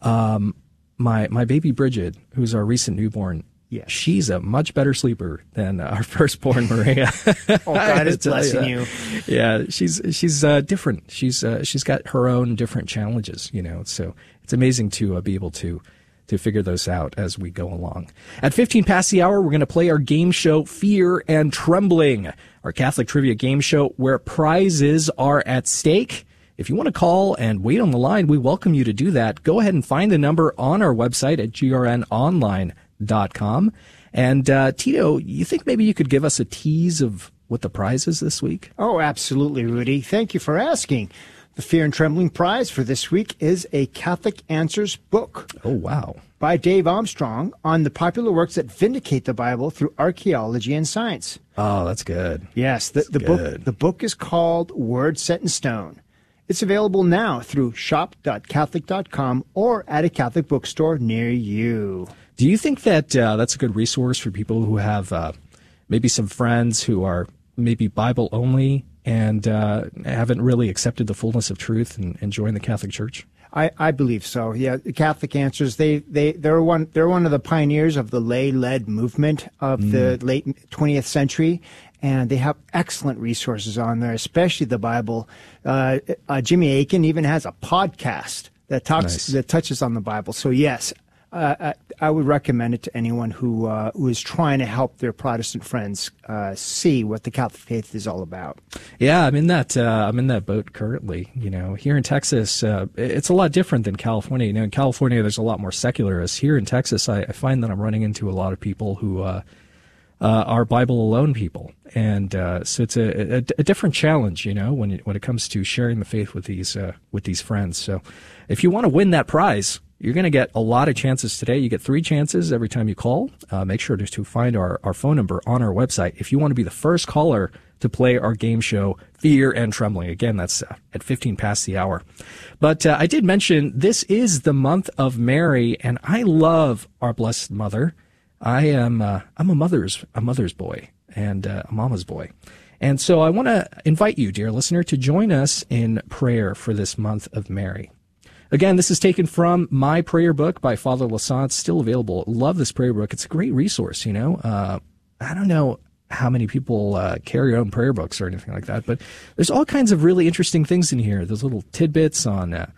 Um, my my baby Bridget, who's our recent newborn, she's a much better sleeper than our [laughs] firstborn Maria. [laughs] Oh, God is [laughs] blessing ya. you. Yeah, she's she's uh, different. She's uh, she's got her own different challenges, you know. So it's amazing to uh, be able to to figure those out as we go along. At 15 past the hour, we're going to play our game show Fear and Trembling, our Catholic trivia game show where prizes are at stake. If you want to call and wait on the line, we welcome you to do that. Go ahead and find the number on our website at grnonline.com. And uh, Tito, you think maybe you could give us a tease of what the prize is this week? Oh, absolutely, Rudy. Thank you for asking. The Fear and Trembling Prize for this week is a Catholic Answers book. Oh, wow. By Dave Armstrong on the popular works that vindicate the Bible through archaeology and science. Oh, that's good. Yes, the, the book the book is called Word Set in Stone. It's available now through shop.catholic.com or at a Catholic bookstore near you. Do you think that uh, that's a good resource for people who have uh, maybe some friends who are maybe Bible only and uh, haven't really accepted the fullness of truth and, and joined the Catholic Church? I, I believe so. Yeah, the Catholic Answers. They they they're one they're one of the pioneers of the lay led movement of the late 20th century, and they have excellent resources on there, especially the Bible. Uh, uh, Jimmy Akin even has a podcast that talks Nice. that touches on the Bible. So yes. Uh, I, I would recommend it to anyone who uh, who is trying to help their Protestant friends uh, see what the Catholic faith is all about. Yeah, I'm in that. Uh, I'm in that boat currently. You know, here in Texas, uh, it's a lot different than California. You know, in California, there's a lot more secularists. Here in Texas, I, I find that I'm running into a lot of people who uh, are Bible alone people, and uh, so it's a, a, a different challenge. You know, when it, when it comes to sharing the faith with these uh, with these friends. So, if you want to win that prize. You're going to get a lot of chances today. You get three chances every time you call. Uh, make sure to, to find our, our phone number on our website. If you want to be the first caller to play our game show, Fear and Trembling. Again, that's uh, at 15 past the hour. But uh, I did mention this is the month of Mary, and I love our Blessed Mother. I am uh, I'm a mother's a mother's boy and uh, a mama's boy, And so I want to invite you, dear listener, to join us in prayer for this month of Mary. Again, this is taken from my prayer book by Father Lasance. It's still available. Love this prayer book. It's a great resource, you know. Uh, I don't know how many people uh, carry their own prayer books or anything like that, but there's all kinds of really interesting things in here. There's little tidbits on, uh,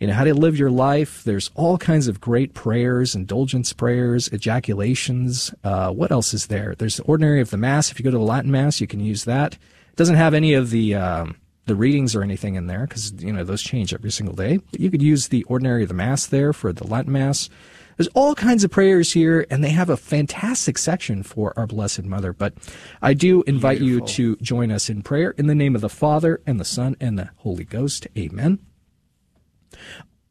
you know, how to live your life. There's all kinds of great prayers, indulgence prayers, ejaculations. Uh, what else is there? There's the ordinary of the Mass. If you go to the Latin Mass, you can use that. It doesn't have any of the um, the readings or anything in there because you know those change every single day. But you could use the ordinary of the Mass there for the Latin Mass. There's all kinds of prayers here, and they have a fantastic section for our Blessed Mother. But I do invite Beautiful. you to join us in prayer in the name of the Father, and the Son, and the Holy Ghost. Amen.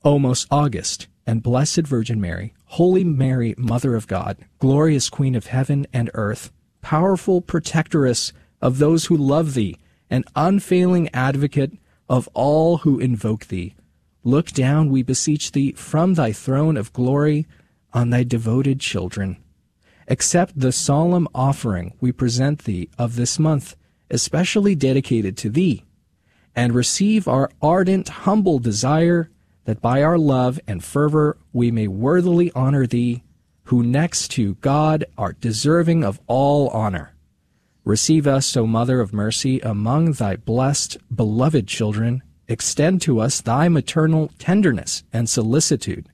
O most august and blessed Virgin Mary, Holy Mary, Mother of God, glorious Queen of heaven and earth, powerful protectress of those who love thee, and unfailing advocate of all who invoke thee, look down, we beseech thee, from thy throne of glory on thy devoted children. Accept the solemn offering we present thee of this month, especially dedicated to thee, and receive our ardent, humble desire that by our love and fervor we may worthily honor thee, who next to God art deserving of all honor. Receive us, O Mother of Mercy, among thy blessed, beloved children. Extend to us thy maternal tenderness and solicitude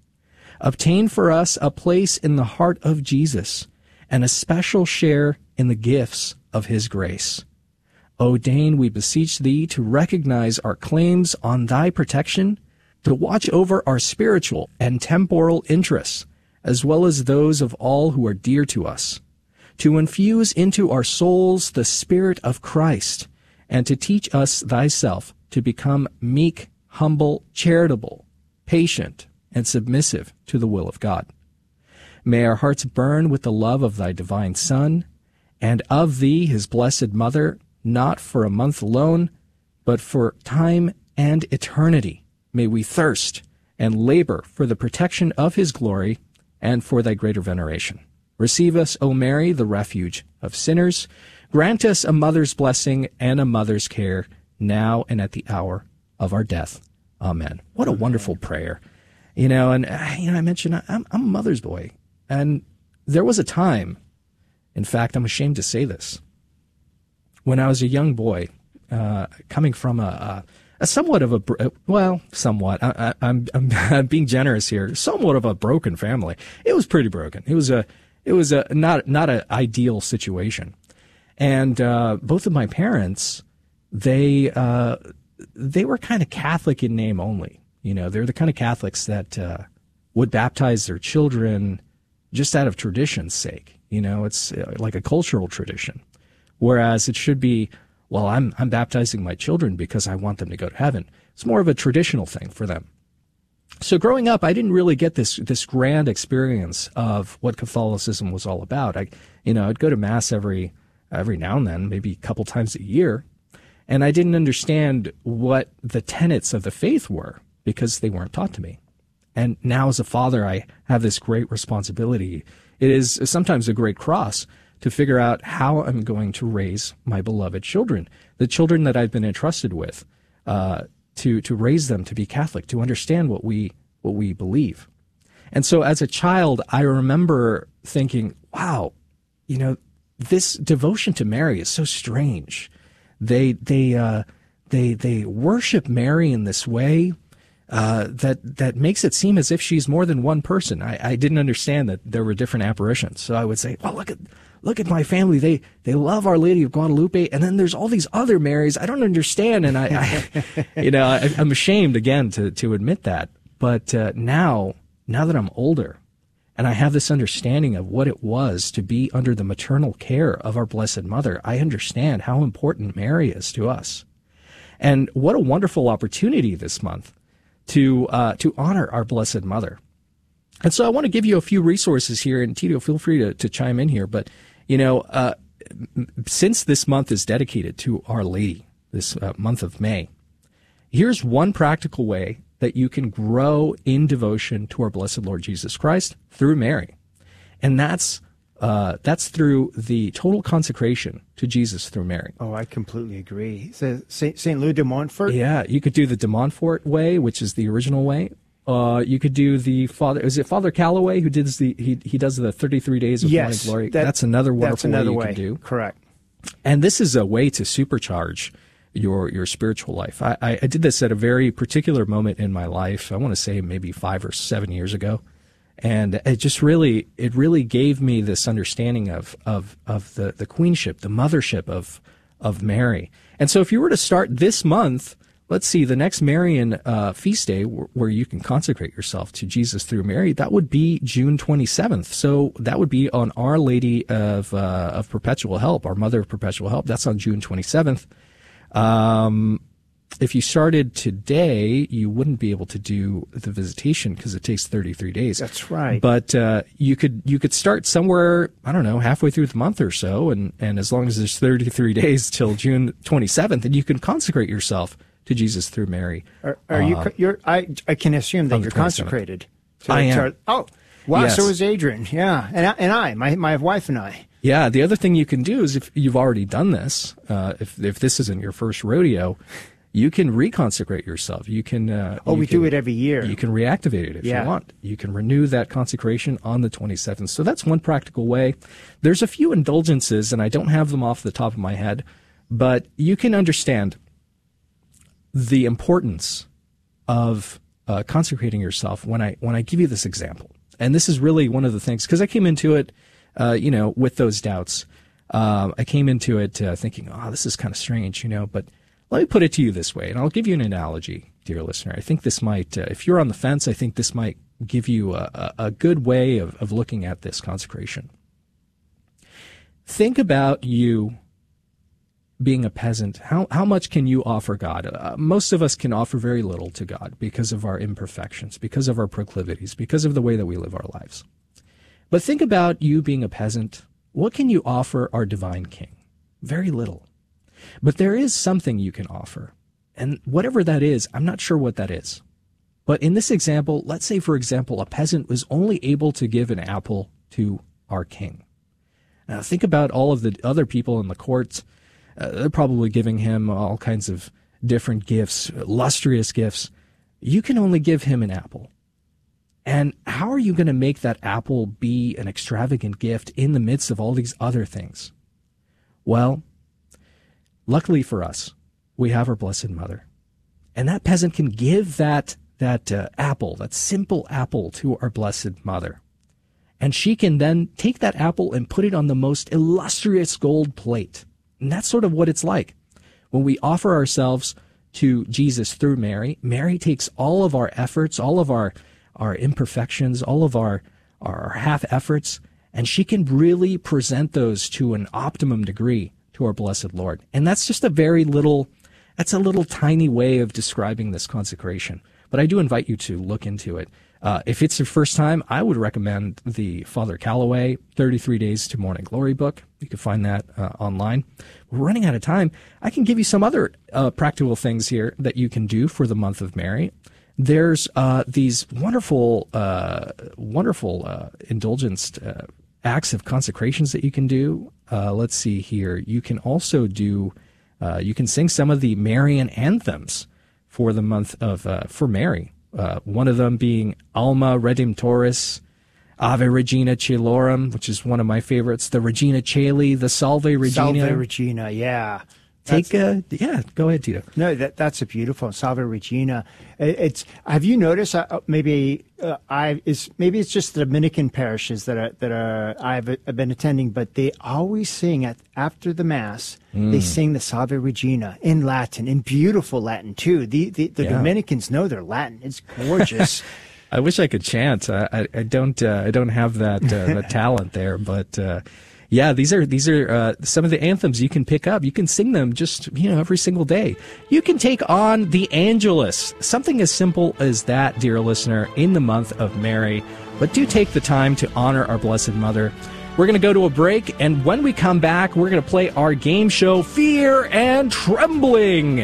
Obtain for us a place in the heart of Jesus and a special share in the gifts of his grace. O deign, we beseech thee to recognize our claims on thy protection, to watch over our spiritual and temporal interests, as well as those of all who are dear to us, to infuse into our souls the Spirit of Christ, and to teach us thyself to become meek, humble, charitable, patient, and submissive to the will of God. May our hearts burn with the love of thy divine Son, and of thee, his blessed Mother, not for a month alone, but for time and eternity. May we thirst and labor for the protection of his glory and for thy greater veneration. Receive us, O Mary, the refuge of sinners. Grant us a mother's blessing and a mother's care, now and at the hour of our death. Amen. What a wonderful prayer. You know, and uh, you know, I mentioned I'm, I'm a mother's boy, and there was a time, in fact, I'm ashamed to say this, when I was a young boy, uh, coming from a, a, a, somewhat of a uh, well, somewhat. I, am [laughs] I'm, I'm being generous here. Somewhat of a broken family. It was pretty broken. It was a it was a not not an ideal situation, and uh, both of my parents they uh, they were kind of Catholic in name only. You know, they're the kind of Catholics that uh, would baptize their children just out of tradition's sake. You know, it's uh, like a cultural tradition. Whereas it should be, well, I'm, I'm baptizing my children because I want them to go to heaven. It's more of a traditional thing for them. So growing up, I didn't really get this this grand experience of what Catholicism was all about. I, you know, I'd go to mass every every now and then, maybe a couple times a year, and I didn't understand what the tenets of the faith were because they weren't taught to me. And now as a father, I have this great responsibility. It is sometimes a great cross to figure out how I'm going to raise my beloved children, the children that I've been entrusted with, uh, to to raise them to be Catholic, to understand what we what we believe. And so, as a child, I remember thinking, "Wow, you know, this devotion to Mary is so strange. They they uh, they they worship Mary in this way." uh, that that makes it seem as if she's more than one person. I, I didn't understand that there were different apparitions, so I would say, "Well, look at look at my family. They they love Our Lady of Guadalupe, and then there's all these other Marys. I don't understand." And I, I [laughs] you know, I, am ashamed again to to admit that. But uh, now, now that I'm older, and I have this understanding of what it was to be under the maternal care of our Blessed Mother, I understand how important Mary is to us. And what a wonderful opportunity this month to uh, to honor our Blessed Mother. And so I want to give you a few resources here, and Tito, feel free to, to chime in here. But you know, uh, since this month is dedicated to Our Lady, this uh, month of May, here's one practical way that you can grow in devotion to our Blessed Lord Jesus Christ through Mary, and that's uh, that's through the total consecration to Jesus through Mary. Oh, I completely agree. So Saint, Saint Louis de Montfort. Yeah, you could do the de Montfort way, which is the original way. Uh, you could do the father. Is it Father Calloway who does the he he does the thirty three days of yes, morning glory? that- that's another wonderful that's another way you way. can do. Correct. And this is a way to supercharge your your spiritual life. I, I, I did this at a very particular moment in my life. I want to say maybe five or seven years ago, and it just really it really gave me this understanding of of of the the queenship, the mothership of of Mary. And so, if you were to start this month, let's see, the next Marian uh, feast day where, where you can consecrate yourself to Jesus through Mary, that would be June 27th. So that would be on Our Lady of uh, of Perpetual Help, our Mother of Perpetual Help. That's on June 27th. Um, if you started today, you wouldn't be able to do the visitation because it takes 33 days. That's right. But uh, you could you could start somewhere I don't know halfway through the month or so, and and as long as there's 33 [laughs] days till June 27th, then you can consecrate yourself to Jesus through Mary. Are, are you? Uh, You're. I. I can assume that you're 27th. consecrated. I am. oh, wow. Yes. So is Adrian. Yeah, and I, and I, my my wife and I. Yeah, the other thing you can do is if you've already done this, uh, if if this isn't your first rodeo, you can reconsecrate yourself. You can. Uh, Oh, you we can- do it every year. You can reactivate it if Yeah. you want. You can renew that consecration on the 27th. So that's one practical way. There's a few indulgences, and I don't have them off the top of my head, but you can understand the importance of uh, consecrating yourself when I when I give you this example. And this is really one of the things because I came into it, uh, you know, with those doubts. Um, I came into it uh, thinking, "Oh, this is kind of strange," you know. But let me put it to you this way, and I'll give you an analogy, dear listener. I think this might, uh, if you're on the fence, I think this might give you a, a good way of, of looking at this consecration. Think about you being a peasant, how, how much can you offer God? Uh, most of us can offer very little to God because of our imperfections, because of our proclivities, because of the way that we live our lives. But think about you being a peasant. What can you offer our divine king? Very little. But there is something you can offer. And whatever that is, I'm not sure what that is. But in this example, let's say, for example, a peasant was only able to give an apple to our king. Now, think about all of the other people in the courts. Uh, they're probably giving him all kinds of different gifts, lustrous gifts. You can only give him an apple. And how are you going to make that apple be an extravagant gift in the midst of all these other things? Well, luckily for us, we have our Blessed Mother. And that peasant can give that, that uh, apple, that simple apple, to our Blessed Mother. And she can then take that apple and put it on the most illustrious gold plate. And that's sort of what it's like. When we offer ourselves to Jesus through Mary, Mary takes all of our efforts, all of our, our imperfections, all of our, our half efforts, and she can really present those to an optimum degree to our blessed Lord. And that's just a very little, that's a little tiny way of describing this consecration. But I do invite you to look into it. Uh, if it's your first time, I would recommend the Father Calloway 33 Days to Morning Glory book. You can find that uh, online. We're running out of time. I can give you some other uh, practical things here that you can do for the month of Mary. There's uh, these wonderful, uh, wonderful uh, indulgenced uh, acts of consecrations that you can do. Let's see here. You can also do, you can sing some of the Marian anthems for the month of, for Mary. Uh, one of them being Alma Redemptoris, Ave Regina Caelorum, which is one of my favorites, the Regina Caeli, the Salve Regina. Salve Regina, yeah. Take a, yeah, go ahead, Tito. No, that that's a beautiful Salve Regina. It- It's have you noticed? Uh, maybe uh, I is maybe it's just the Dominican parishes that are that are I've, I've been attending, but they always sing at after the mass. They Mm. sing the Salve Regina in Latin, in beautiful Latin too. The the, the Yeah. Dominicans know their Latin. It's gorgeous. [laughs] I wish I could chant. I, I, I don't. Uh, I don't have that uh, that talent there. But uh, yeah, these are these are uh, some of the anthems you can pick up. You can sing them just you know every single day. You can take on the Angelus, something as simple as that, dear listener, in the month of Mary. But do take the time to honor our Blessed Mother. We're going to go to a break, and when we come back, we're going to play our game show, Fear and Trembling.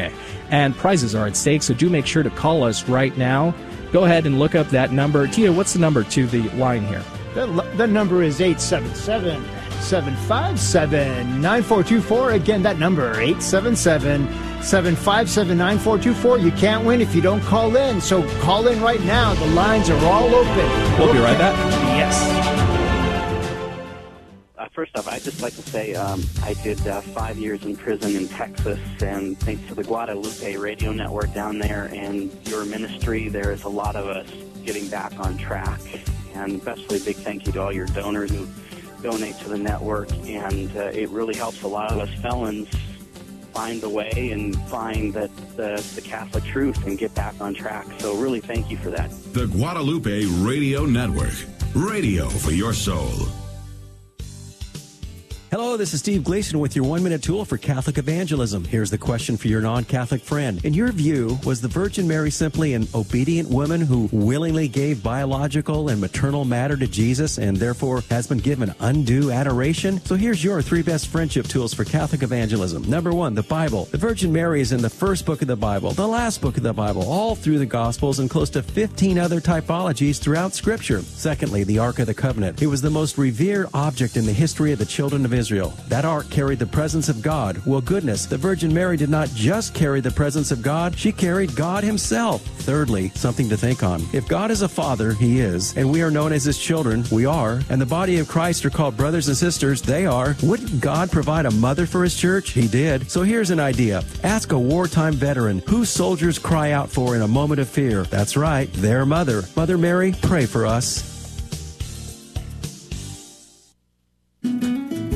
And prizes are at stake, so do make sure to call us right now. Go ahead and look up that number. Tia, what's the number to the line here? The, the number is 877 757 9424. Again, that number 877 757 9424. You can't win if you don't call in. So call in right now. The lines are all open. We'll be right back. Yes. Uh, first off, I'd just like to say um, I did uh, five years in prison in Texas, and thanks to the Guadalupe radio network down there and your ministry, there is a lot of us getting back on track. And especially a big thank you to all your donors who donate to the network, and uh, it really helps a lot of us felons find the way and find that the, the Catholic truth and get back on track. So really thank you for that. The Guadalupe Radio Network. Radio for your soul. Hello, this is Steve Gleason with your one minute tool for Catholic evangelism. Here's the question for your non Catholic friend. In your view, was the Virgin Mary simply an obedient woman who willingly gave biological and maternal matter to Jesus and therefore has been given undue adoration? So here's your three best friendship tools for Catholic evangelism. Number one, the Bible. The Virgin Mary is in the first book of the Bible, the last book of the Bible, all through the Gospels, and close to 15 other typologies throughout Scripture. Secondly, the Ark of the Covenant. It was the most revered object in the history of the children of Israel. That ark carried the presence of God. Well, goodness, the Virgin Mary did not just carry the presence of God, she carried God Himself. Thirdly, something to think on. If God is a father, He is, and we are known as His children, we are, and the body of Christ are called brothers and sisters, they are, wouldn't God provide a mother for His church? He did. So here's an idea. Ask a wartime veteran who soldiers cry out for in a moment of fear. That's right, their mother. Mother Mary, pray for us.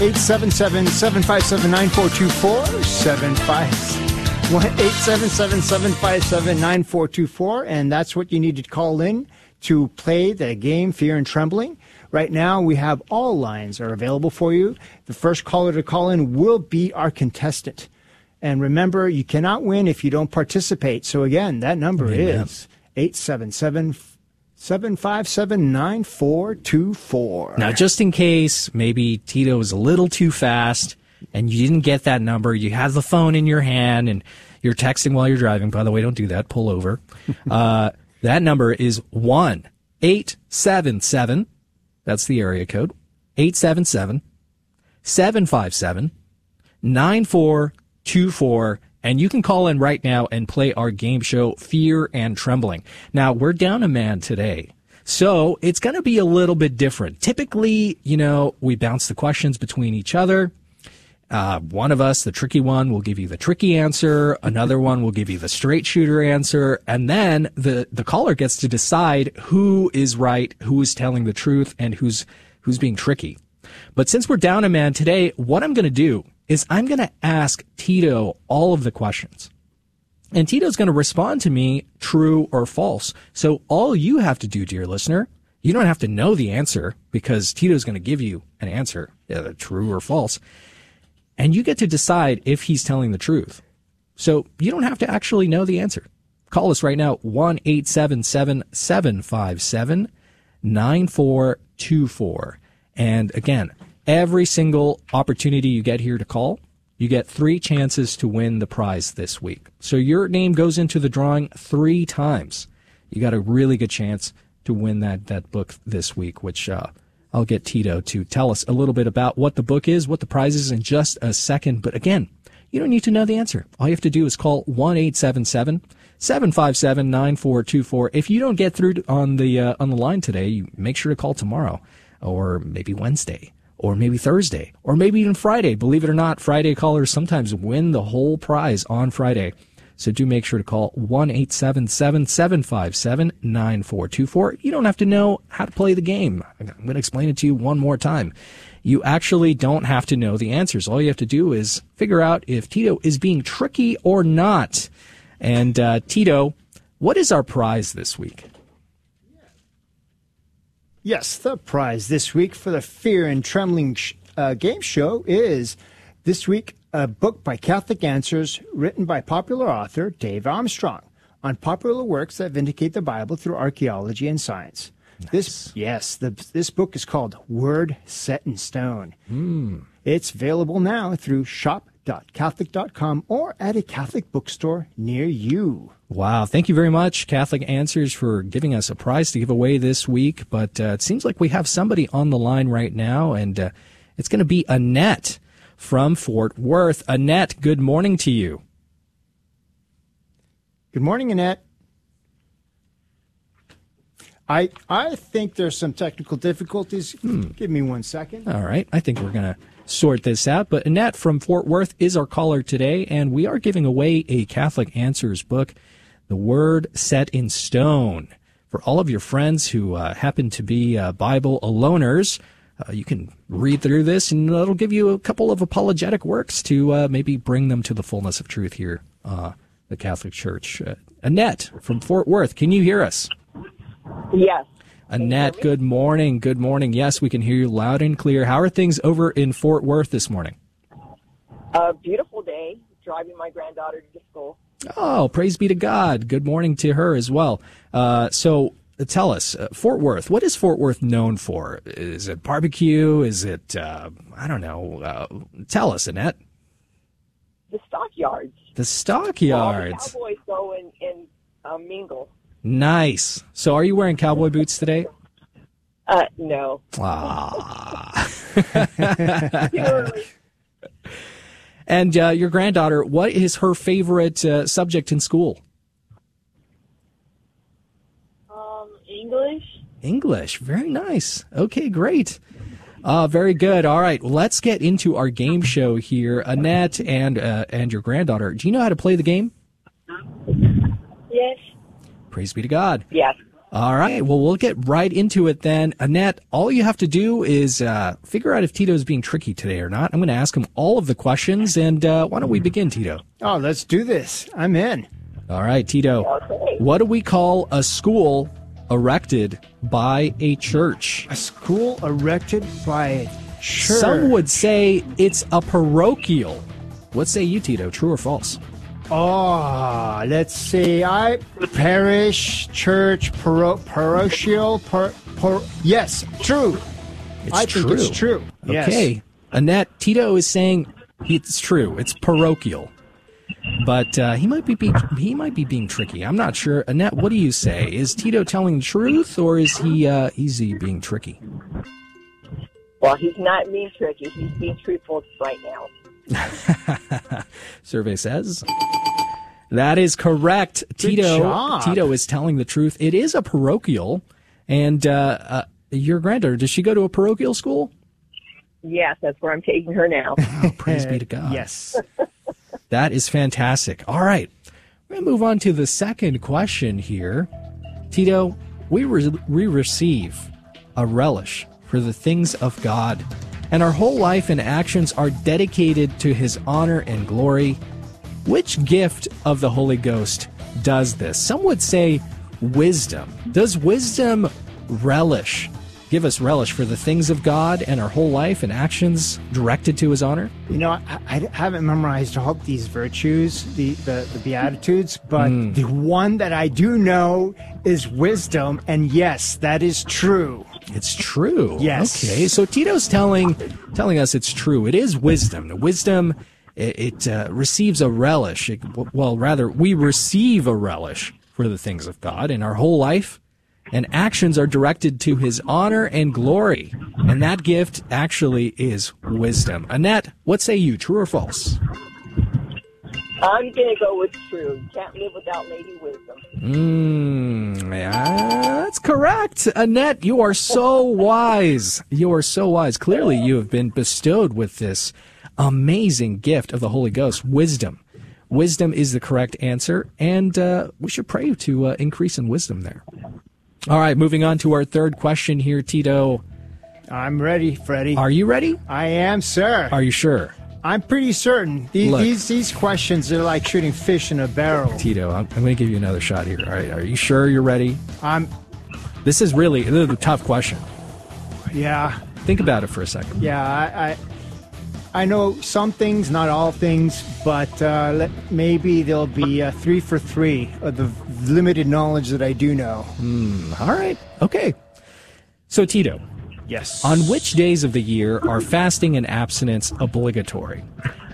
877 757 9424. 877 757 9424. And that's what you need to call in to play the game Fear and Trembling. Right now, we have all lines are available for you. The first caller to call in will be our contestant. And remember, you cannot win if you don't participate. So again, that number Amen. is 877 757 9424. Now, just in case maybe Tito was a little too fast and you didn't get that number, you have the phone in your hand and you're texting while you're driving. By the way, don't do that. Pull over. [laughs] uh, that number is 1 877. That's the area code. 877 757 9424. And you can call in right now and play our game show, Fear and Trembling. Now, we're down a man today. So it's going to be a little bit different. Typically, you know, we bounce the questions between each other. Uh, one of us, the tricky one, will give you the tricky answer. Another one will give you the straight shooter answer. And then the, the caller gets to decide who is right, who is telling the truth, and who's, who's being tricky. But since we're down a man today, what I'm going to do is I'm going to ask Tito all of the questions. And Tito's going to respond to me true or false. So all you have to do, dear listener, you don't have to know the answer because Tito's going to give you an answer, either true or false. And you get to decide if he's telling the truth. So you don't have to actually know the answer. Call us right now, 1 877 757 9424. And again, every single opportunity you get here to call, you get three chances to win the prize this week. So your name goes into the drawing three times. You got a really good chance to win that, that book this week, which, uh, I'll get Tito to tell us a little bit about what the book is, what the prize is in just a second. But again, you don't need to know the answer. All you have to do is call 1 877 757 9424. If you don't get through on the, uh, on the line today, you make sure to call tomorrow or maybe Wednesday or maybe Thursday, or maybe even Friday. Believe it or not, Friday callers sometimes win the whole prize on Friday. So do make sure to call 1 877 757 9424. You don't have to know how to play the game. I'm going to explain it to you one more time. You actually don't have to know the answers. All you have to do is figure out if Tito is being tricky or not. And uh, Tito, what is our prize this week? Yes, the prize this week for the Fear and Trembling sh- uh, game show is this week a book by Catholic Answers written by popular author Dave Armstrong on popular works that vindicate the Bible through archaeology and science. Nice. This yes, the, this book is called Word Set in Stone. Mm. It's available now through shop.catholic.com or at a Catholic bookstore near you. Wow. Thank you very much, Catholic Answers, for giving us a prize to give away this week. But uh, it seems like we have somebody on the line right now, and uh, it's going to be Annette from Fort Worth. Annette, good morning to you. Good morning, Annette. I I think there's some technical difficulties. Hmm. Give me one second. All right. I think we're going to sort this out. But Annette from Fort Worth is our caller today, and we are giving away a Catholic Answers book, The Word Set in Stone. For all of your friends who uh, happen to be uh, Bible aloners, uh, you can read through this, and it'll give you a couple of apologetic works to uh, maybe bring them to the fullness of truth here, uh, the Catholic Church. Uh, Annette from Fort Worth, can you hear us? Yes. Annette, good morning. Good morning. Yes, we can hear you loud and clear. How are things over in Fort Worth this morning? A beautiful day, driving my granddaughter to school. Oh, praise be to God. Good morning to her as well. Uh, so, tell us, uh, Fort Worth, what is Fort Worth known for? Is it barbecue? Is it, uh, I don't know. Uh, tell us, Annette. The stockyards. The stockyards. All the cowboys go and, and uh, mingle. Nice. So, are you wearing cowboy boots today? Uh, no. Ah. [laughs] and uh, your granddaughter, what is her favorite uh, subject in school? Um, English. English. Very nice. Okay, great. Uh, very good. All right, let's get into our game show here. Annette and uh, and your granddaughter. Do you know how to play the game? Yes. Praise be to God. Yes. All right. Well, we'll get right into it then. Annette, all you have to do is uh, figure out if Tito's being tricky today or not. I'm going to ask him all of the questions, and uh, why don't we begin, Tito? Oh, let's do this. I'm in. All right, Tito. Okay. What do we call a school erected by a church? A school erected by a church. Some would say it's a parochial. What say you, Tito? True or false? Oh, let's see. I parish, church, paro- parochial, par, par, yes, true. It's I true. think it's true. Yes. Okay. Annette, Tito is saying it's true. It's parochial. But uh, he might be, be he might be being tricky. I'm not sure. Annette, what do you say? Is Tito telling the truth, or is he uh, is he being tricky? Well, he's not being tricky. He's being truthful right now. [laughs] Survey says that is correct. Good Tito job. Tito is telling the truth. It is a parochial, and uh, uh, your granddaughter does she go to a parochial school? Yes, that's where I'm taking her now. [laughs] Oh, praise be to God. Yes. [laughs] That is fantastic. All right. We're going to move on to the second question here. Tito, we, re- we receive a relish for the things of God, and our whole life and actions are dedicated to his honor and glory. Which gift of the Holy Ghost does this? Some would say wisdom. Does wisdom relish, give us relish for the things of God and our whole life and actions directed to his honor? You know, I, I haven't memorized all these virtues, the, the, the Beatitudes, but Mm. the one that I do know is wisdom. And yes, that is true. It's true. Yes. Okay. So Tito's telling telling us it's true. It is wisdom. The wisdom it, it uh, receives a relish. It, well, rather, we receive a relish for the things of God, in our whole life and actions are directed to His honor and glory. And that gift actually is wisdom. Annette, what say you? True or false? I'm gonna go with true. Can't live without Lady Wisdom. Mm, yeah, that's correct. Annette, you are so [laughs] wise. You are so wise. Clearly, you have been bestowed with this amazing gift of the Holy Ghost, wisdom. Wisdom is the correct answer, and uh, we should pray to uh, increase in wisdom there. All right, moving on to our third question here, Tito. I'm ready, Freddie. Are you ready? I am, sir. Are you sure? I'm pretty certain. These, Look. these these questions are like shooting fish in a barrel. Tito, I'm, I'm going to give you another shot here. All right, are you sure you're ready? I'm. This is really this is a tough question. Yeah, Think about it for a second. yeah. I I, I know some things, not all things, but uh, let, maybe there'll be uh, three for three of the limited knowledge that I do know. Hmm, all right. Okay. So, Tito, Yes. on which days of the year are fasting and abstinence obligatory?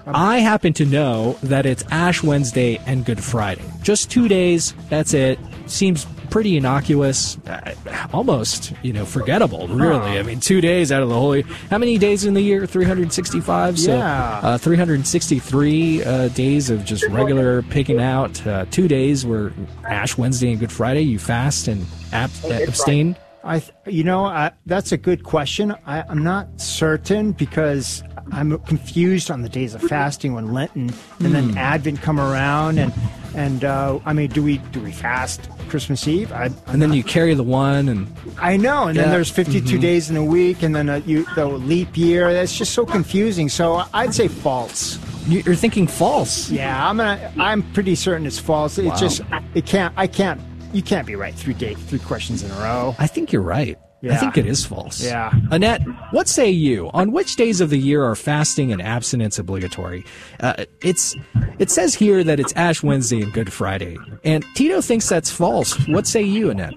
I happen to know that it's Ash Wednesday and Good Friday. Just two days. That's it. Seems pretty innocuous, uh, almost you know forgettable. Really, I mean, two days out of the holy. How many days in the year? Three hundred sixty-five. So, Yeah. uh, three hundred sixty-three uh, days of just regular picking out. Uh, two days were Ash Wednesday and Good Friday. You fast and ab- abstain. I, th- you know, I, that's a good question. I, I'm not certain because I'm confused on the days of fasting when Lenten and then Hmm. Advent come around, and and uh, I mean, do we do we fast Christmas Eve? I, And then you carry the one and I know, and then there's 52 Mhm. days in a week, and then uh, you the leap year. That's just so confusing. So I'd say false. You're thinking false. Yeah, I'm gonna. I'm pretty certain it's false. It Wow. just it can't. I can't. You can't be right three day three questions in a row. I think you're right. I think it is false. Yeah. Annette, what say you? On which days of the year are fasting and abstinence obligatory? Uh, it's it says here that it's Ash Wednesday and Good Friday, and Tito thinks that's false. What say you, Annette?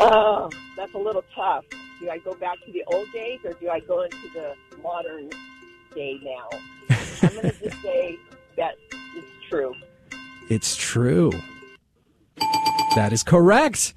Oh, that's a little tough. Do I go back to the old days or do I go into the modern day now? I'm going to just [laughs] say that it's true. It's true. That is correct.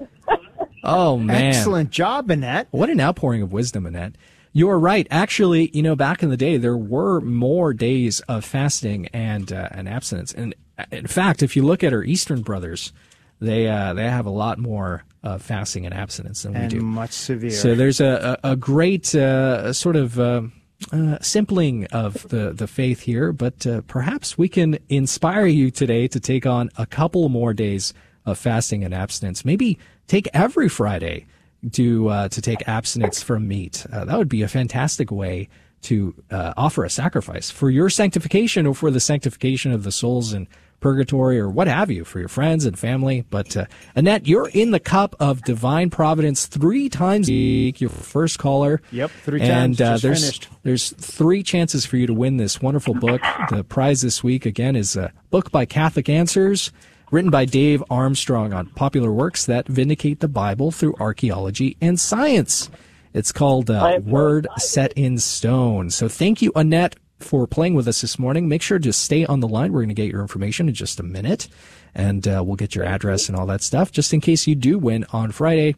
Oh man! Excellent job, Annette. What an outpouring of wisdom, Annette. You are right. Actually, you know, back in the day, there were more days of fasting and uh, and abstinence. And uh, in fact, if you look at our Eastern brothers, they uh, they have a lot more uh, fasting and abstinence than we do. much severe. So there's a a, a great uh, sort of. Uh, uh, simpling of the, the faith here, but uh, perhaps we can inspire you today to take on a couple more days of fasting and abstinence. Maybe take every Friday to uh, to take abstinence from meat. Uh, that would be a fantastic way to uh, offer a sacrifice for your sanctification or for the sanctification of the souls in purgatory or what have you for your friends and family. But uh, Annette, you're in the cup of divine providence three times a week. Your first caller. Yep, three and, times, uh, just there's finished. there's three chances for you to win this wonderful book. The prize this week again is a book by Catholic Answers. Written by Dave Armstrong on popular works that vindicate the Bible through archaeology and science. It's called uh, Word Set in Stone. So thank you, Annette, for playing with us this morning. Make sure to stay on the line. We're going to get your information in just a minute, and uh, we'll get your address and all that stuff, just in case you do win on Friday.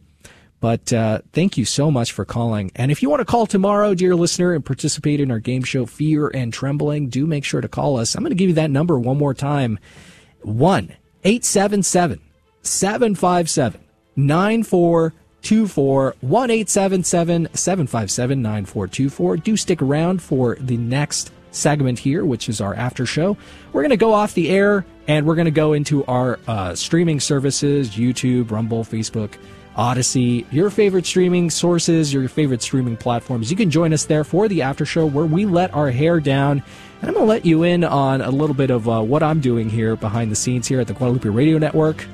But uh, thank you so much for calling. And if you want to call tomorrow, dear listener, and participate in our game show Fear and Trembling, do make sure to call us. I'm going to give you that number one more time 1 877 757 9424 1 877 757 9424. Do stick around for the next segment here, which is our after show. We're going to go off the air and we're going to go into our uh, streaming services YouTube, Rumble, Facebook. Odysee, your favorite streaming sources, your favorite streaming platforms. You can join us there for the after show where we let our hair down. And I'm going to let you in on a little bit of uh, what I'm doing here behind the scenes here at the Guadalupe Radio Network,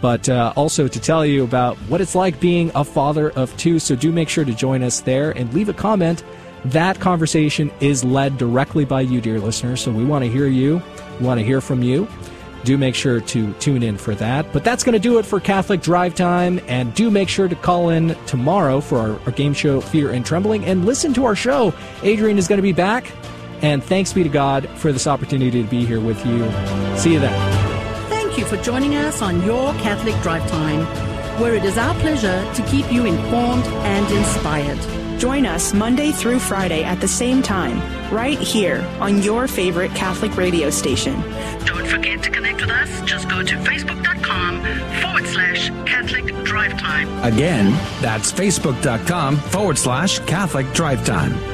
but uh, also to tell you about what it's like being a father of two. So do make sure to join us there and leave a comment. That conversation is led directly by you, dear listeners. So we want to hear you. We want to hear from you do make sure to tune in for that. But that's going to do it for Catholic Drive Time. And do make sure to call in tomorrow for our, our game show, Fear and Trembling, and listen to our show. Adrian is going to be back. And thanks be to God for this opportunity to be here with you. See you then. Thank you for joining us on Your Catholic Drive Time, where it is our pleasure to keep you informed and inspired. Join us Monday through Friday at the same time, right here on your favorite Catholic radio station. Don't forget to connect with us. Just go to facebook.com forward slash Catholic Drive Time. Again, that's facebook.com forward slash Catholic Drive Time.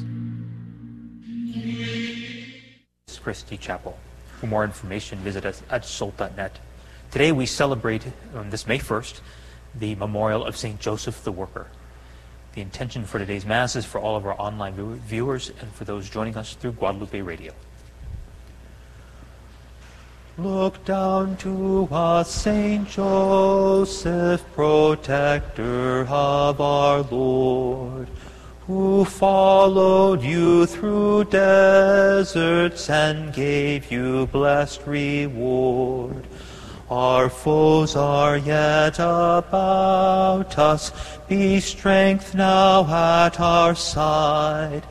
Christi Chapel. For more information, visit us at salt.net. Today we celebrate, on this May 1st, the memorial of St. Joseph the Worker. The intention for today's Mass is for all of our online view- viewers and for those joining us through Guadalupe Radio. Look down to us, Saint Joseph, protector of our Lord, who followed you through deserts and gave you blessed reward. Our foes are yet about us. Be strength now at our side.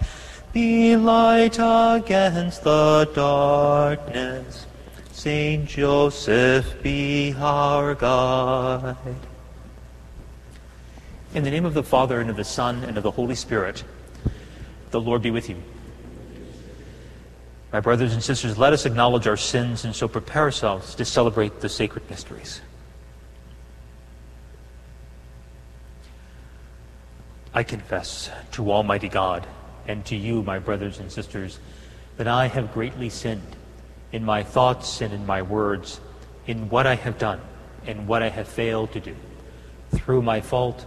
Be light against the darkness. Saint Joseph, be our guide. In the name of the Father, and of the Son, and of the Holy Spirit, the Lord be with you. My brothers and sisters, let us acknowledge our sins and so prepare ourselves to celebrate the sacred mysteries. I confess to Almighty God and to you, my brothers and sisters, that I have greatly sinned in my thoughts and in my words, in what I have done and what I have failed to do, through my fault,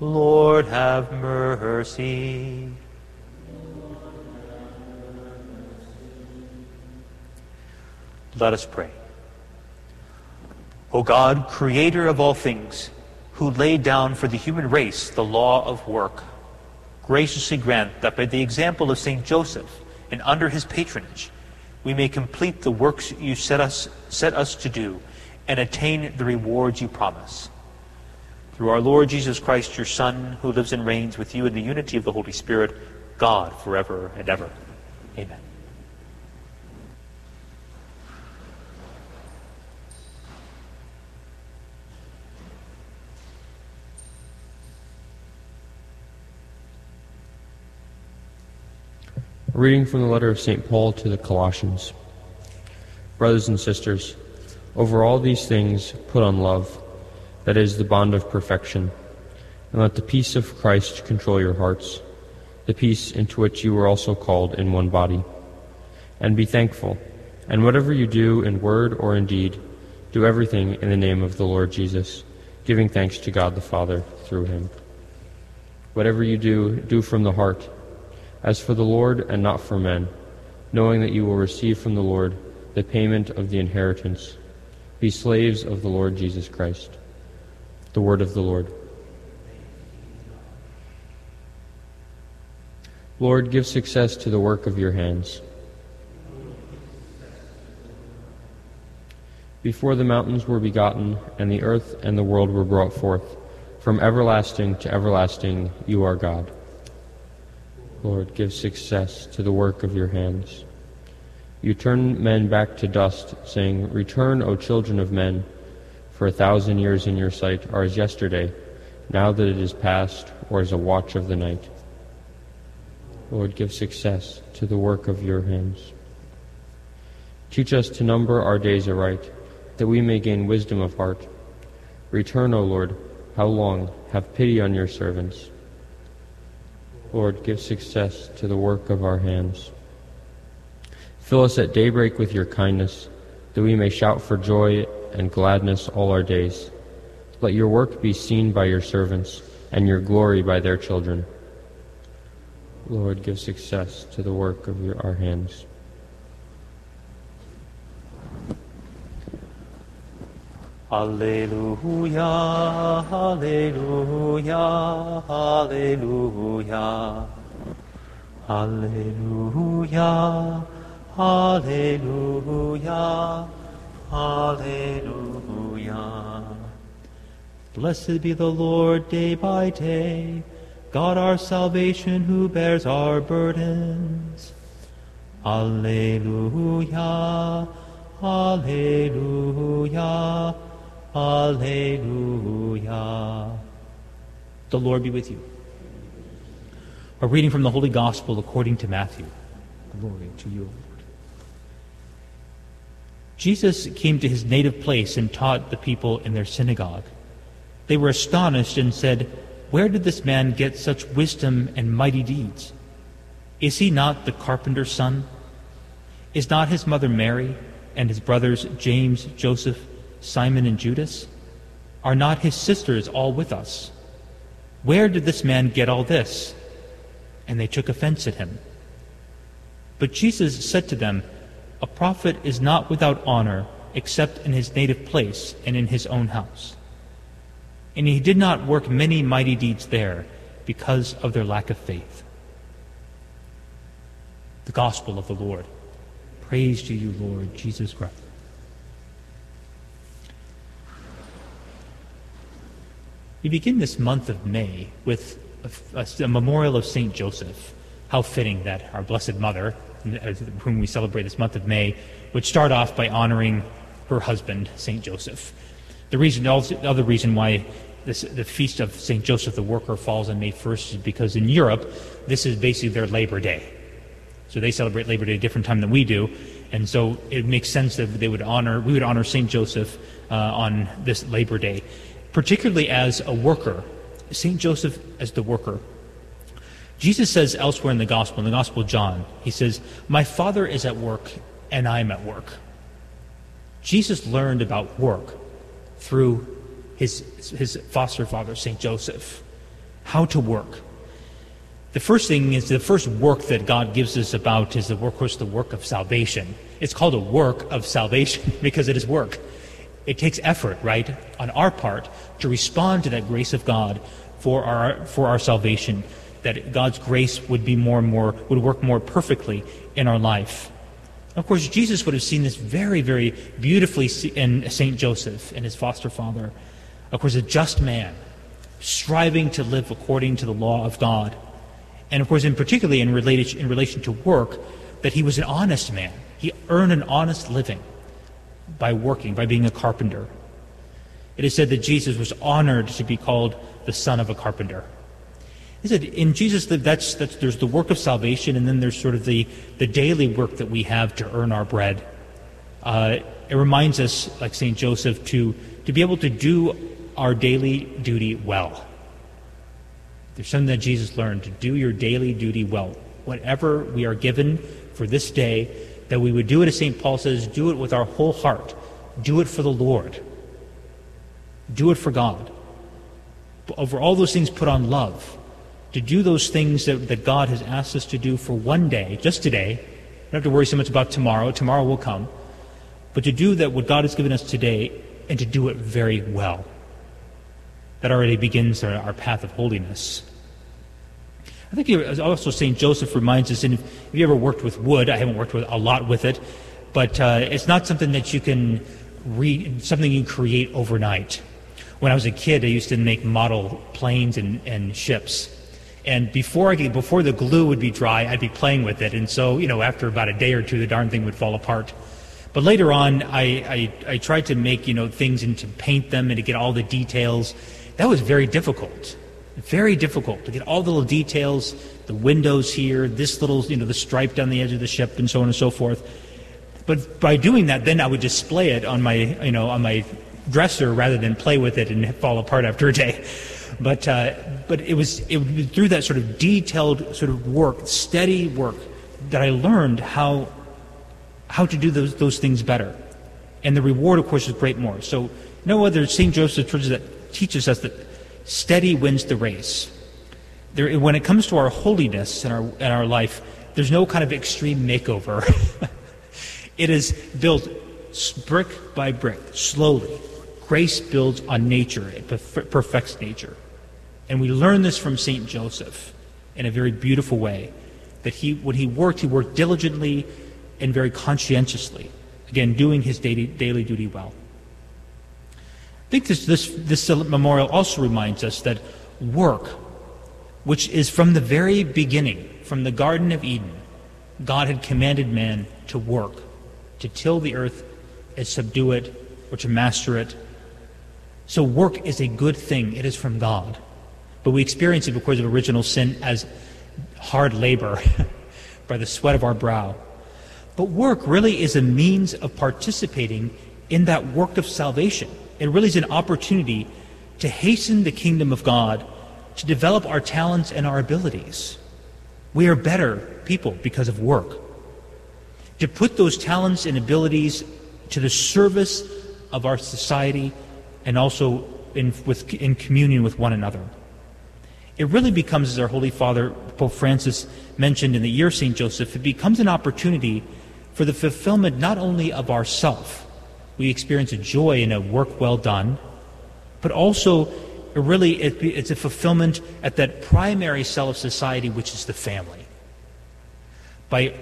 Lord, have mercy. Let us pray. O God, creator of all things, who laid down for the human race the law of work, graciously grant that by the example of St. Joseph and under his patronage, we may complete the works you set us, set us to do and attain the rewards you promise. Through our Lord Jesus Christ, your Son, who lives and reigns with you in the unity of the Holy Spirit, God, forever and ever. Amen. Reading from the letter of St. Paul to the Colossians. Brothers and sisters, over all these things put on love, that is the bond of perfection, and let the peace of Christ control your hearts, the peace into which you were also called in one body. And be thankful, and whatever you do in word or in deed, do everything in the name of the Lord Jesus, giving thanks to God the Father through him. Whatever you do, do from the heart as for the Lord and not for men, knowing that you will receive from the Lord the payment of the inheritance. Be slaves of the Lord Jesus Christ. The word of the Lord. Lord, give success to the work of your hands. Before the mountains were begotten, and the earth and the world were brought forth, from everlasting to everlasting you are God. Lord, give success to the work of your hands. You turn men back to dust, saying, Return, O children of men, for a thousand years in your sight are as yesterday, now that it is past, or as a watch of the night. Lord, give success to the work of your hands. Teach us to number our days aright, that we may gain wisdom of heart. Return, O Lord, how long? Have pity on your servants. Lord, give success to the work of our hands. Fill us at daybreak with your kindness, that we may shout for joy and gladness all our days. Let your work be seen by your servants, and your glory by their children. Lord, give success to the work of your, our hands. Alleluia, Alleluia, Alleluia. Alleluia, Alleluia, Alleluia. Blessed be the Lord day by day, God our salvation who bears our burdens. Alleluia, Alleluia, Alleluia. The Lord be with you. A reading from the Holy Gospel according to Matthew. Glory to you. Jesus came to his native place and taught the people in their synagogue. They were astonished and said, Where did this man get such wisdom and mighty deeds? Is he not the carpenter's son? Is not his mother Mary and his brothers James, Joseph, Simon, and Judas? Are not his sisters all with us? Where did this man get all this? And they took offense at him. But Jesus said to them, A prophet is not without honor except in his native place and in his own house. And he did not work many mighty deeds there because of their lack of faith. The Gospel of the Lord. Praise to you, Lord Jesus Christ. We begin this month of May with a, a, a memorial of St. Joseph. How fitting that our Blessed Mother, whom we celebrate this month of May, would start off by honoring her husband, St. Joseph. The reason, the other reason why this, the feast of St. Joseph the Worker falls on May 1st is because in Europe, this is basically their Labor Day. So they celebrate Labor Day a different time than we do, and so it makes sense that they would honor, we would honor St. Joseph uh, on this Labor Day, particularly as a worker. St. Joseph as the worker. Jesus says elsewhere in the Gospel, in the Gospel of John, he says, My Father is at work, and I'm at work. Jesus learned about work through his, his foster father, St. Joseph, how to work. The first thing is the first work that God gives us about is the work, of course, the work of salvation. It's called a work of salvation [laughs] because it is work. It takes effort, right, on our part to respond to that grace of God for our, for our salvation, that God's grace would be more and more, would work more perfectly in our life. Of course, Jesus would have seen this very, very beautifully in St. Joseph and his foster father. Of course, a just man, striving to live according to the law of God. And of course, in particularly in relation, in relation to work, that he was an honest man. He earned an honest living by working, by being a carpenter. It is said that Jesus was honored to be called the son of a carpenter. He said in Jesus, that's, that's, there's the work of salvation, and then there's sort of the, the daily work that we have to earn our bread. Uh, it reminds us, like St. Joseph, to, to be able to do our daily duty well. There's something that Jesus learned to do your daily duty well. Whatever we are given for this day, that we would do it as St. Paul says, do it with our whole heart. Do it for the Lord. Do it for God. But Over all those things, put on love. To do those things that, that God has asked us to do for one day, just today. don't have to worry so much about tomorrow. Tomorrow will come. But to do that what God has given us today and to do it very well. That already begins our, our path of holiness. I think also St. Joseph reminds us, and if, if, you ever worked with wood, I haven't worked with a lot with it, but uh, it's not something that you can read, something you create overnight. When I was a kid, I used to make model planes and, and ships. And before I could, before the glue would be dry, I'd be playing with it. And so, you know, after about a day or two, the darn thing would fall apart. But later on, I, I, I tried to make, you know, things and to paint them and to get all the details. That was very difficult. Very difficult to get all the little details, the windows here, this little, you know, the stripe down the edge of the ship, and so on and so forth. But by doing that, then I would display it on my, you know, on my dresser rather than play with it and fall apart after a day. But uh, but it was, it through that sort of detailed sort of work, steady work, that I learned how, how to do those, those things better. And the reward, of course, is great more. So, no other St. Joseph church that teaches us that steady wins the race. There, when it comes to our holiness and our, in our life, there's no kind of extreme makeover. [laughs] it is built brick by brick, slowly. Grace builds on nature, it perfects nature. And we learn this from St. Joseph in a very beautiful way. That he, when he worked, he worked diligently and very conscientiously. Again, doing his daily, daily duty well. I think this, this, this memorial also reminds us that work, which is from the very beginning, from the Garden of Eden, God had commanded man to work, to till the earth and subdue it, or to master it. So work is a good thing. It is from God. But we experience it because of original sin as hard labor [laughs] by the sweat of our brow. But work really is a means of participating in that work of salvation. It really is an opportunity to hasten the kingdom of God, to develop our talents and our abilities. We are better people because of work. To put those talents and abilities to the service of our society and also in, with, in communion with one another. It really becomes, as our Holy Father Pope Francis mentioned in the year of St. Joseph, it becomes an opportunity for the fulfillment not only of ourself, we experience a joy in a work well done, but also really it, it's a fulfillment at that primary cell of society, which is the family. By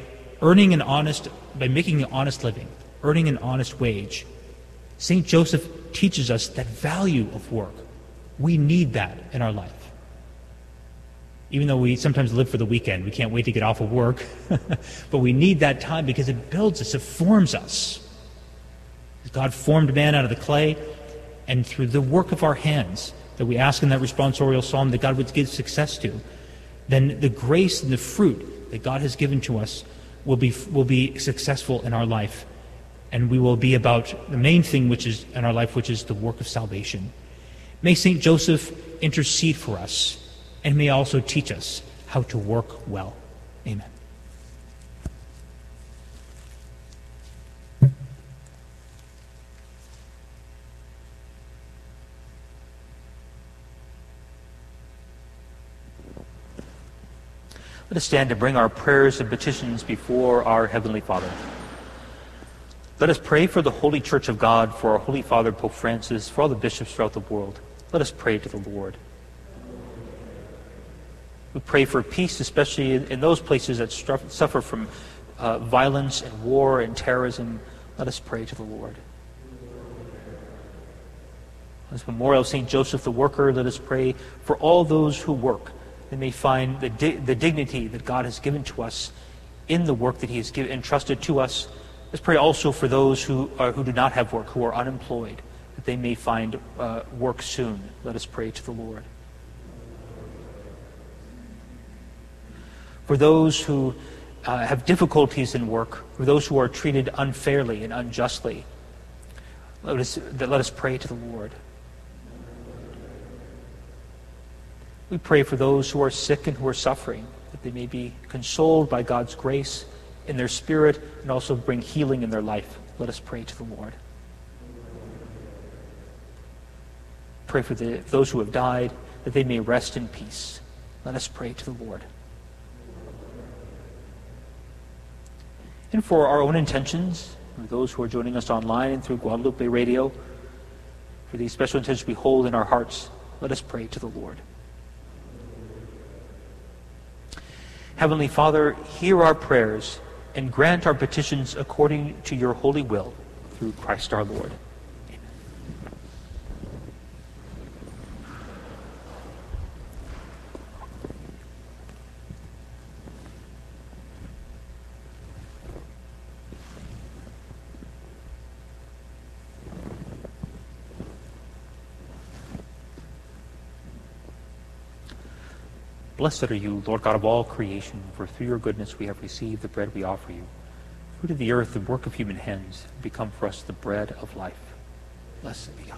earning an honest, by making an honest living, earning an honest wage, St. Joseph teaches us that value of work. We need that in our life even though we sometimes live for the weekend, we can't wait to get off of work. [laughs] but we need that time because it builds us, it forms us. God formed man out of the clay, and through the work of our hands that we ask in that responsorial psalm that God would give success to, then the grace and the fruit that God has given to us will be, will be successful in our life. And we will be about the main thing which is in our life, which is the work of salvation. May St. Joseph intercede for us and may also teach us how to work well. Amen. Let us stand to bring our prayers and petitions before our Heavenly Father. Let us pray for the Holy Church of God, for our Holy Father, Pope Francis, for all the bishops throughout the world. Let us pray to the Lord. We pray for peace, especially in those places that suffer from uh, violence and war and terrorism. Let us pray to the Lord. This memorial of St. Joseph the Worker, let us pray for all those who work. They may find the, di- the dignity that God has given to us in the work that He has given, entrusted to us. Let's pray also for those who, are, who do not have work, who are unemployed, that they may find uh, work soon. Let us pray to the Lord. for those who uh, have difficulties in work, for those who are treated unfairly and unjustly. Let us, let us pray to the Lord. We pray for those who are sick and who are suffering, that they may be consoled by God's grace in their spirit and also bring healing in their life. Let us pray to the Lord. Pray for the, those who have died, that they may rest in peace. Let us pray to the Lord. and for our own intentions, for those who are joining us online and through Guadalupe Radio, for these special intentions we hold in our hearts, let us pray to the Lord. Heavenly Father, hear our prayers and grant our petitions according to your holy will through Christ our Lord. Blessed are you, Lord God of all creation, for through your goodness we have received the bread we offer you. Fruit of the earth, the work of human hands, become for us the bread of life. Blessed be God.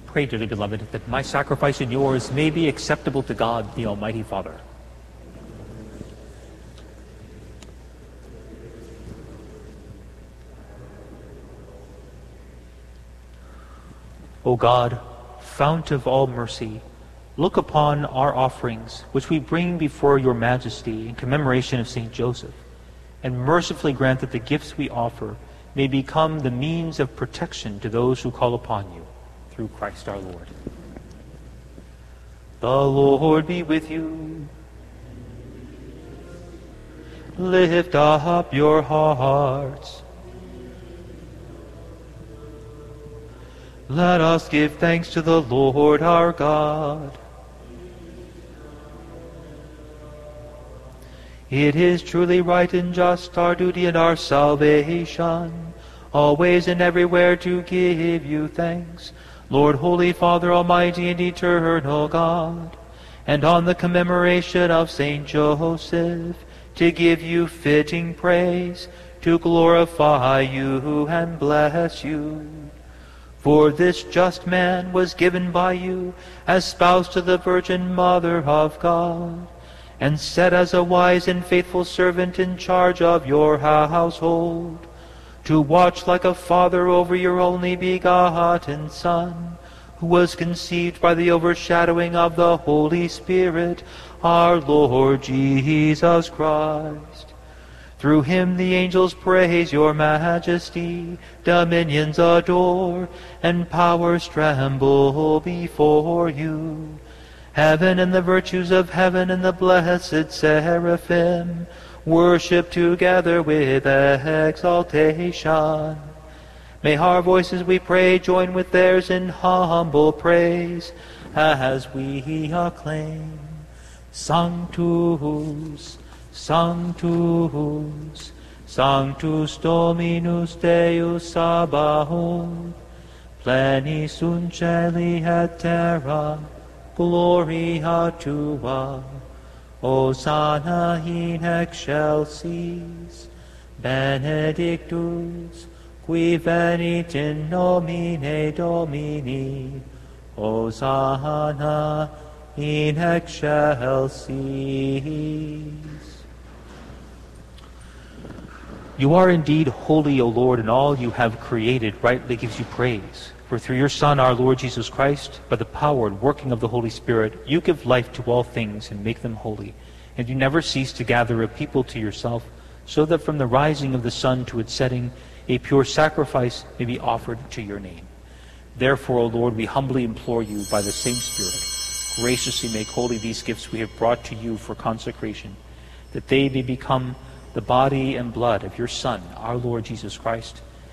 Pray, dearly beloved, that my sacrifice and yours may be acceptable to God, the Almighty Father. O God, fount of all mercy, look upon our offerings, which we bring before your majesty in commemoration of St. Joseph, and mercifully grant that the gifts we offer may become the means of protection to those who call upon you, through Christ our Lord. The Lord be with you. Lift up your hearts. Let us give thanks to the Lord our God. It is truly right and just, our duty and our salvation, always and everywhere to give you thanks, Lord, Holy Father, Almighty and Eternal God, and on the commemoration of Saint Joseph, to give you fitting praise, to glorify you and bless you. For this just man was given by you as spouse to the Virgin Mother of God, and set as a wise and faithful servant in charge of your household, to watch like a father over your only begotten Son, who was conceived by the overshadowing of the Holy Spirit, our Lord Jesus Christ. Through him the angels praise your majesty, dominions adore, and powers tremble before you. Heaven and the virtues of heaven and the blessed seraphim worship together with exaltation. May our voices, we pray, join with theirs in humble praise as we acclaim. Sanctus, Sanctus, Sanctus Dominus Deus Sabaoth, pleni sunt caeli et terra, gloria tua, Hosanna in excelsis, benedictus, qui venit in nomine Domini, Hosanna in excelsis. You are indeed holy, O Lord, and all you have created rightly gives you praise. For through your Son, our Lord Jesus Christ, by the power and working of the Holy Spirit, you give life to all things and make them holy. And you never cease to gather a people to yourself, so that from the rising of the sun to its setting, a pure sacrifice may be offered to your name. Therefore, O Lord, we humbly implore you by the same Spirit, graciously make holy these gifts we have brought to you for consecration, that they may become the body and blood of your Son, our Lord Jesus Christ,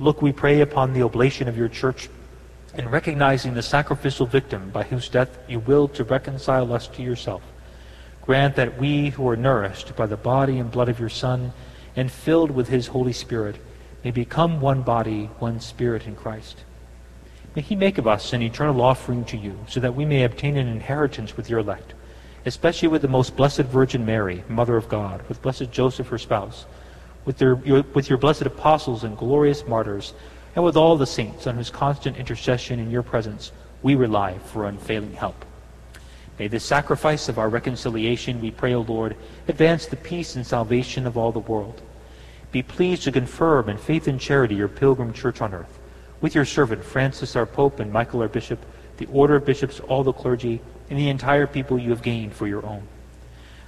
Look, we pray upon the oblation of your church, and recognizing the sacrificial victim by whose death you willed to reconcile us to yourself. Grant that we who are nourished by the body and blood of your Son, and filled with his Holy Spirit, may become one body, one spirit in Christ. May he make of us an eternal offering to you, so that we may obtain an inheritance with your elect, especially with the most blessed Virgin Mary, Mother of God, with blessed Joseph, her spouse, with, your, with your blessed apostles and glorious martyrs, and with all the saints on whose constant intercession in your presence we rely for unfailing help. May this sacrifice of our reconciliation, we pray, O Lord, advance the peace and salvation of all the world. Be pleased to confirm in faith and charity your pilgrim church on earth with your servant Francis our Pope and Michael our Bishop, the order of bishops, all the clergy, and the entire people you have gained for your own.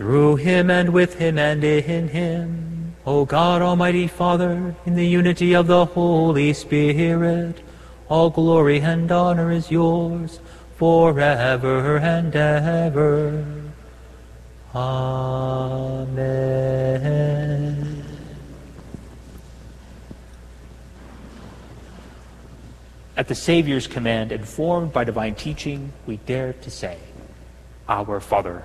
Through him and with him and in him, O God Almighty Father, in the unity of the Holy Spirit, all glory and honor is yours forever and ever. Amen. At the Savior's command, informed by divine teaching, we dare to say, Our Father,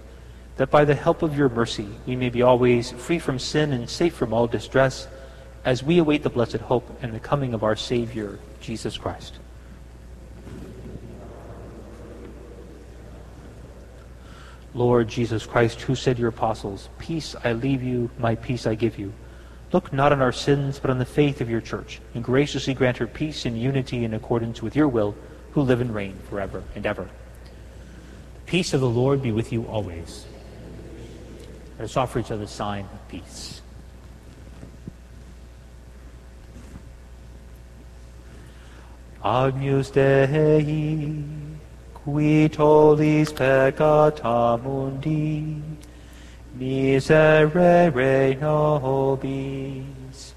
that by the help of your mercy we may be always free from sin and safe from all distress, as we await the blessed hope and the coming of our Savior, Jesus Christ. Lord Jesus Christ, who said to your apostles, Peace I leave you, my peace I give you. Look not on our sins, but on the faith of your church, and graciously grant her peace and unity in accordance with your will who live and reign forever and ever. The peace of the Lord be with you always. Let us offer each other a sign of peace. Agnus Dei, qui tollis peccata mundi, miserere nobis.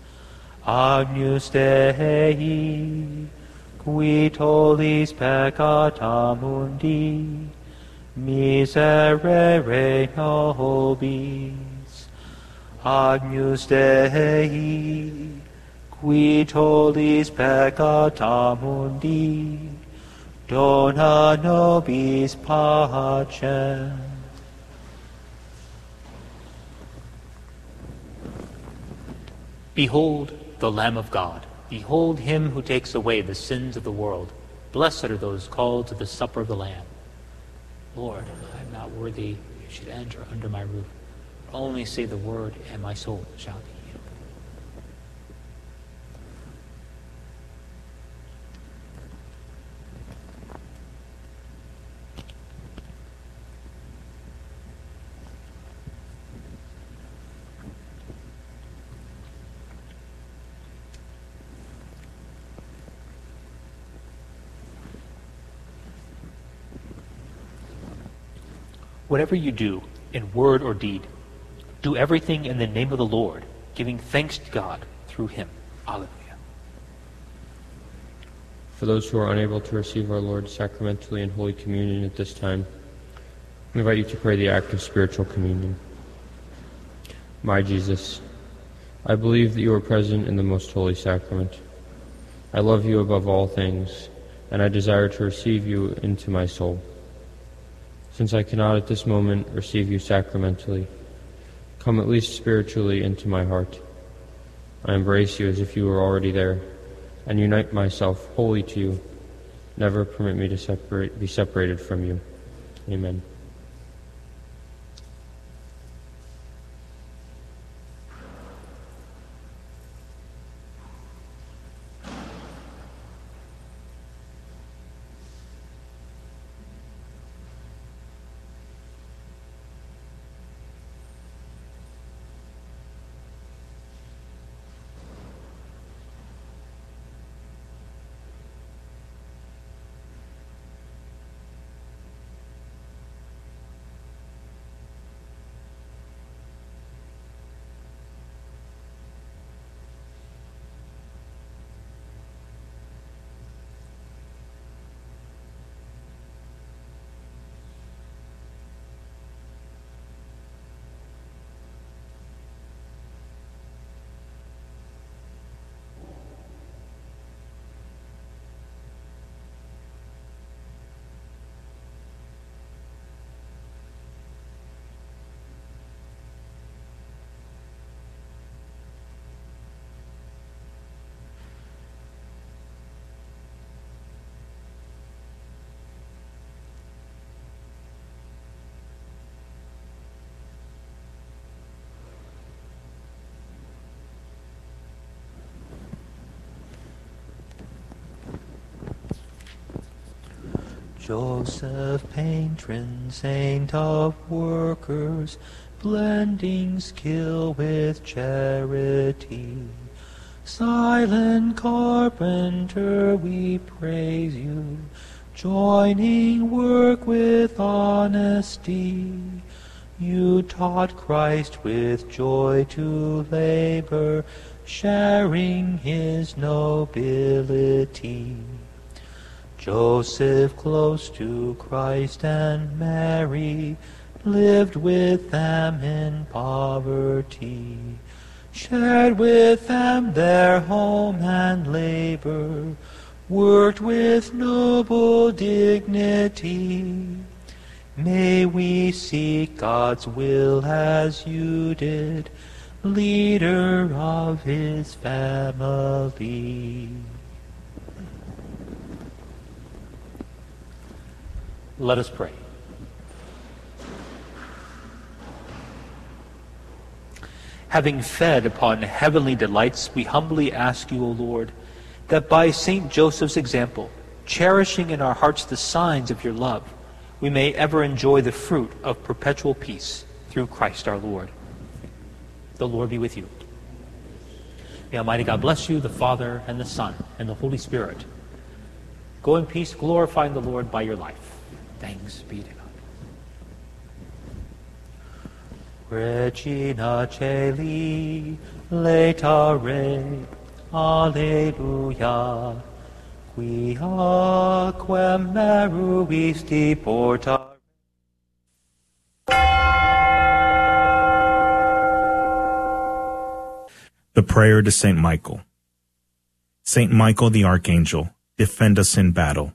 Agnus Dei, qui tollis peccata mundi, miserere nobis. Agnus Dei, qui tollis peccata mundi, dona nobis pacem. Behold the Lamb of God. Behold him who takes away the sins of the world. Blessed are those called to the supper of the Lamb. Lord, I am not worthy you should enter under my roof. Only say the word, and my soul shall be Whatever you do, in word or deed, do everything in the name of the Lord, giving thanks to God through him. Alleluia. For those who are unable to receive our Lord sacramentally in Holy Communion at this time, we invite you to pray the act of spiritual communion. My Jesus, I believe that you are present in the most holy sacrament. I love you above all things, and I desire to receive you into my soul. Since I cannot at this moment receive you sacramentally, come at least spiritually into my heart. I embrace you as if you were already there, and unite myself wholly to you. Never permit me to separate, be separated from you. Amen. Joseph Patron, saint of workers, blending skill with charity. Silent carpenter, we praise you, joining work with honesty. You taught Christ with joy to labor, sharing his nobility. Joseph, close to Christ and Mary, lived with them in poverty, shared with them their home and labor, worked with noble dignity. May we seek God's will as you did, leader of his family. Let us pray. Having fed upon heavenly delights, we humbly ask you, O Lord, that by St. Joseph's example, cherishing in our hearts the signs of your love, we may ever enjoy the fruit of perpetual peace through Christ our Lord. The Lord be with you. May Almighty God bless you, the Father, and the Son, and the Holy Spirit. Go in peace, glorifying the Lord by your life. Thanks be to God. Regina Caeli, laetare, Alleluia, quia quem meruisti porta. The prayer to Saint Michael. Saint Michael the Archangel, defend us in battle.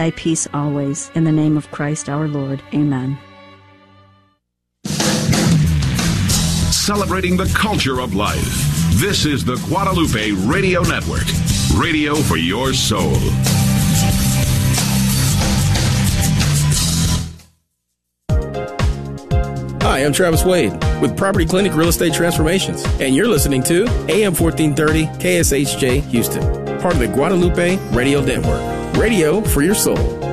thy peace always. In the name of Christ our Lord. Amen. Celebrating the culture of life. This is the Guadalupe Radio Network. Radio for your soul. Hi, I'm Travis Wade with Property Clinic Real Estate Transformations, and you're listening to AM 1430 KSHJ Houston, part of the Guadalupe Radio Network. Radio for your soul.